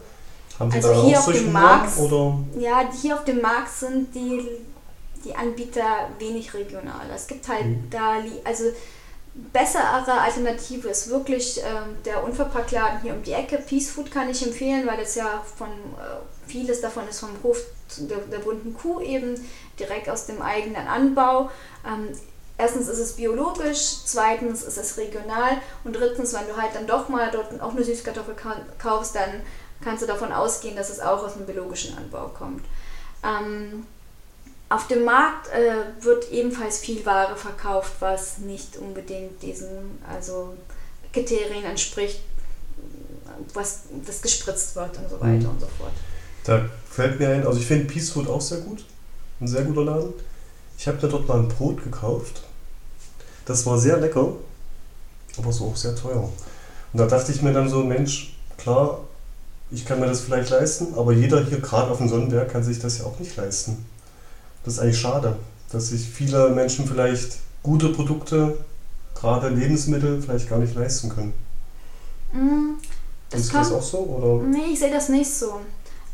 Haben Sie also da hier auch auf dem Markt, oder? Ja, hier auf dem Markt sind die, die Anbieter wenig regional. Es gibt halt mhm. da, also bessere Alternative ist wirklich äh, der Unverpacktladen hier um die Ecke. Peace Food kann ich empfehlen, weil das ja von äh, vieles davon ist vom Hof der, der bunten Kuh eben direkt aus dem eigenen Anbau. Ähm, erstens ist es biologisch, zweitens ist es regional und drittens, wenn du halt dann doch mal dort auch eine Süßkartoffel kaufst, dann kannst du davon ausgehen, dass es auch aus einem biologischen Anbau kommt. Ähm, auf dem Markt äh, wird ebenfalls viel Ware verkauft, was nicht unbedingt diesen also Kriterien entspricht, was das gespritzt wird und so weiter mhm. und so fort. Da fällt mir ein, also ich finde Peace Food auch sehr gut, ein sehr guter Laden. Ich habe mir dort mal ein Brot gekauft. Das war sehr lecker, aber so auch sehr teuer. Und da dachte ich mir dann so, Mensch, klar, ich kann mir das vielleicht leisten, aber jeder hier gerade auf dem Sonnenberg kann sich das ja auch nicht leisten. Das ist eigentlich schade, dass sich viele Menschen vielleicht gute Produkte, gerade Lebensmittel, vielleicht gar nicht leisten können. Mm, ist das auch so? Oder? Nee, ich sehe das nicht so.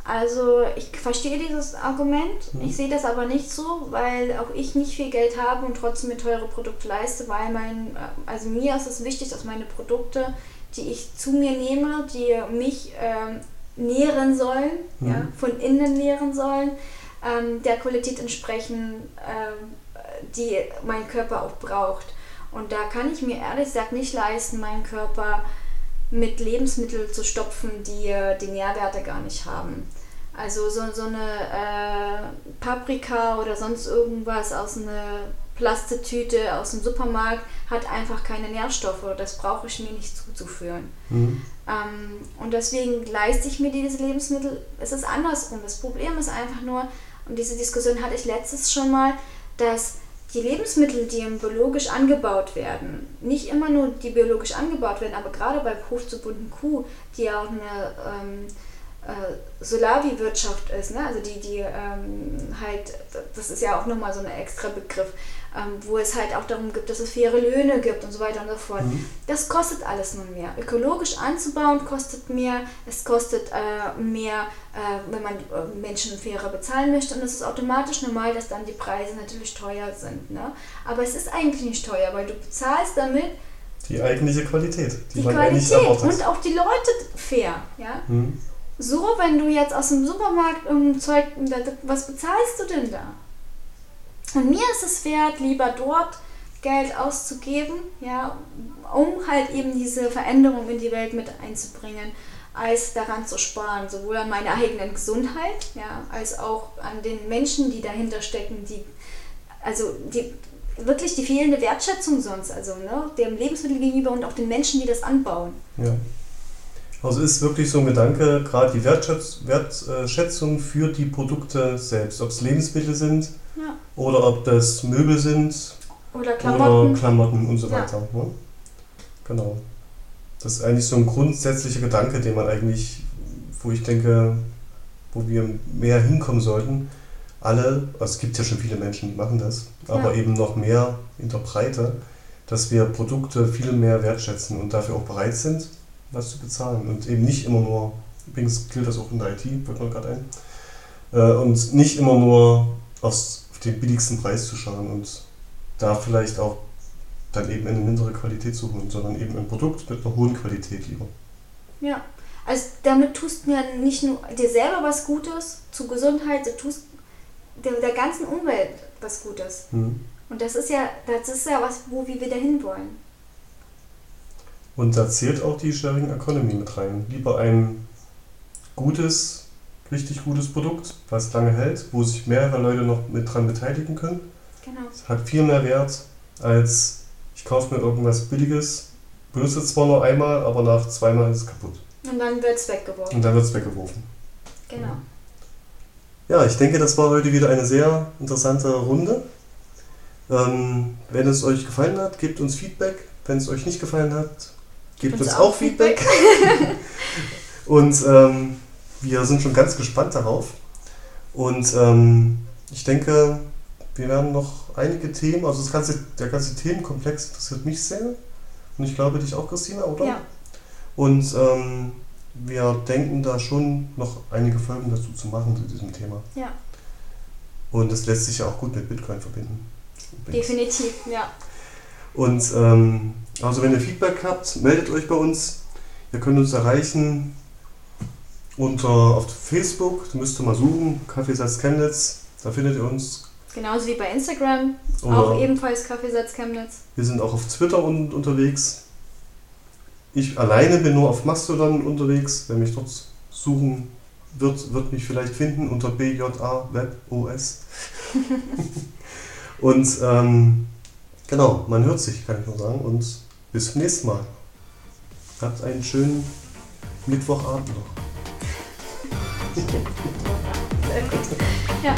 Also ich verstehe dieses Argument, mhm. ich sehe das aber nicht so, weil auch ich nicht viel Geld habe und trotzdem mir teure Produkte leiste, weil mein, also mir ist es wichtig, dass meine Produkte, die ich zu mir nehme, die mich ähm, nähren sollen, mhm. ja, von innen nähren sollen, ähm, der Qualität entsprechen, ähm, die mein Körper auch braucht. Und da kann ich mir ehrlich gesagt nicht leisten, meinen Körper mit Lebensmitteln zu stopfen, die die Nährwerte gar nicht haben. Also so, so eine äh, Paprika oder sonst irgendwas aus einer Plastetüte aus dem Supermarkt hat einfach keine Nährstoffe. Das brauche ich mir nicht zuzuführen. Mhm. Ähm, und deswegen leiste ich mir dieses Lebensmittel. Es ist andersrum. Das Problem ist einfach nur, und diese Diskussion hatte ich letztes schon mal, dass die Lebensmittel, die biologisch angebaut werden, nicht immer nur die biologisch angebaut werden, aber gerade bei Hof zu bunten Kuh, die auch eine ähm, äh, Solavi-Wirtschaft ist, ne? also die, die ähm, halt, das ist ja auch nochmal so ein extra Begriff, ähm, wo es halt auch darum gibt, dass es faire Löhne gibt und so weiter und so fort. Mhm. Das kostet alles nur mehr. Ökologisch anzubauen kostet mehr, es kostet äh, mehr, äh, wenn man äh, Menschen fairer bezahlen möchte und es ist automatisch normal, dass dann die Preise natürlich teuer sind. Ne? Aber es ist eigentlich nicht teuer, weil du bezahlst damit die eigentliche Qualität, die, die man Qualität eigentlich erwartet. und auch die Leute fair. Ja? Mhm. So, wenn du jetzt aus dem Supermarkt irgendein Zeug, was bezahlst du denn da? Und mir ist es wert, lieber dort Geld auszugeben, ja, um halt eben diese Veränderung in die Welt mit einzubringen, als daran zu sparen, sowohl an meiner eigenen Gesundheit, ja, als auch an den Menschen, die dahinter stecken, die, also die wirklich die fehlende Wertschätzung sonst, also ne, dem Lebensmittel gegenüber und auch den Menschen, die das anbauen. Ja. Also ist wirklich so ein Gedanke, gerade die Wertschätz Wertschätzung für die Produkte selbst, ob es Lebensmittel sind ja. oder ob das Möbel sind oder Klamotten, oder Klamotten und so weiter. Ja. Ne? Genau. Das ist eigentlich so ein grundsätzlicher Gedanke, den man eigentlich, wo ich denke, wo wir mehr hinkommen sollten. Alle, also es gibt ja schon viele Menschen, die machen das, aber ja. eben noch mehr in der Breite, dass wir Produkte viel mehr wertschätzen und dafür auch bereit sind, was zu bezahlen. Und eben nicht immer nur, übrigens gilt das auch in der IT, fällt mir gerade ein, äh, und nicht immer nur aus, auf den billigsten Preis zu schauen und da vielleicht auch dann eben eine mindere Qualität zu holen, sondern eben ein Produkt mit einer hohen Qualität lieber. Ja, also damit tust du mir nicht nur dir selber was Gutes zur Gesundheit, du tust der, der ganzen Umwelt was Gutes. Mhm. Und das ist ja, das ist ja was, wo wir wieder hinwollen. Und da zählt auch die Sharing Economy mit rein. Lieber ein gutes, richtig gutes Produkt, was lange hält, wo sich mehrere Leute noch mit dran beteiligen können. Genau. Es hat viel mehr Wert, als ich kaufe mir irgendwas Billiges, benutze es zwar nur einmal, aber nach zweimal ist es kaputt. Und dann wird es weggeworfen. Und dann wird es weggeworfen. Genau. Ja, ich denke, das war heute wieder eine sehr interessante Runde. Ähm, wenn es euch gefallen hat, gebt uns Feedback. Wenn es euch nicht gefallen hat, Gebt uns, auch Feedback. und ähm, wir sind schon ganz gespannt darauf. Und ähm, ich denke, wir werden noch einige Themen, also das ganze, der ganze Themenkomplex interessiert mich sehr. Und ich glaube dich auch, Christina, oder? Ja. Und ähm, wir denken da schon noch einige Folgen dazu zu machen zu diesem Thema. Ja. Und das lässt sich ja auch gut mit Bitcoin verbinden. Definitiv, ja. Und ähm, also wenn ihr Feedback habt, meldet euch bei uns. Ihr könnt uns erreichen unter auf Facebook, da müsst ihr mal suchen, Kaffeesatz Chemnitz, da findet ihr uns. Genauso wie bei Instagram, Oder auch ebenfalls Kaffeesatz Chemnitz. Wir sind auch auf Twitter un unterwegs. Ich alleine bin nur auf Mastodon unterwegs. Wer mich dort suchen wird, wird mich vielleicht finden unter BJA Web OS. und ähm, genau, man hört sich, kann ich nur sagen. Und bis zum nächsten Mal. Habt einen schönen Mittwochabend noch. Sehr gut. Ja.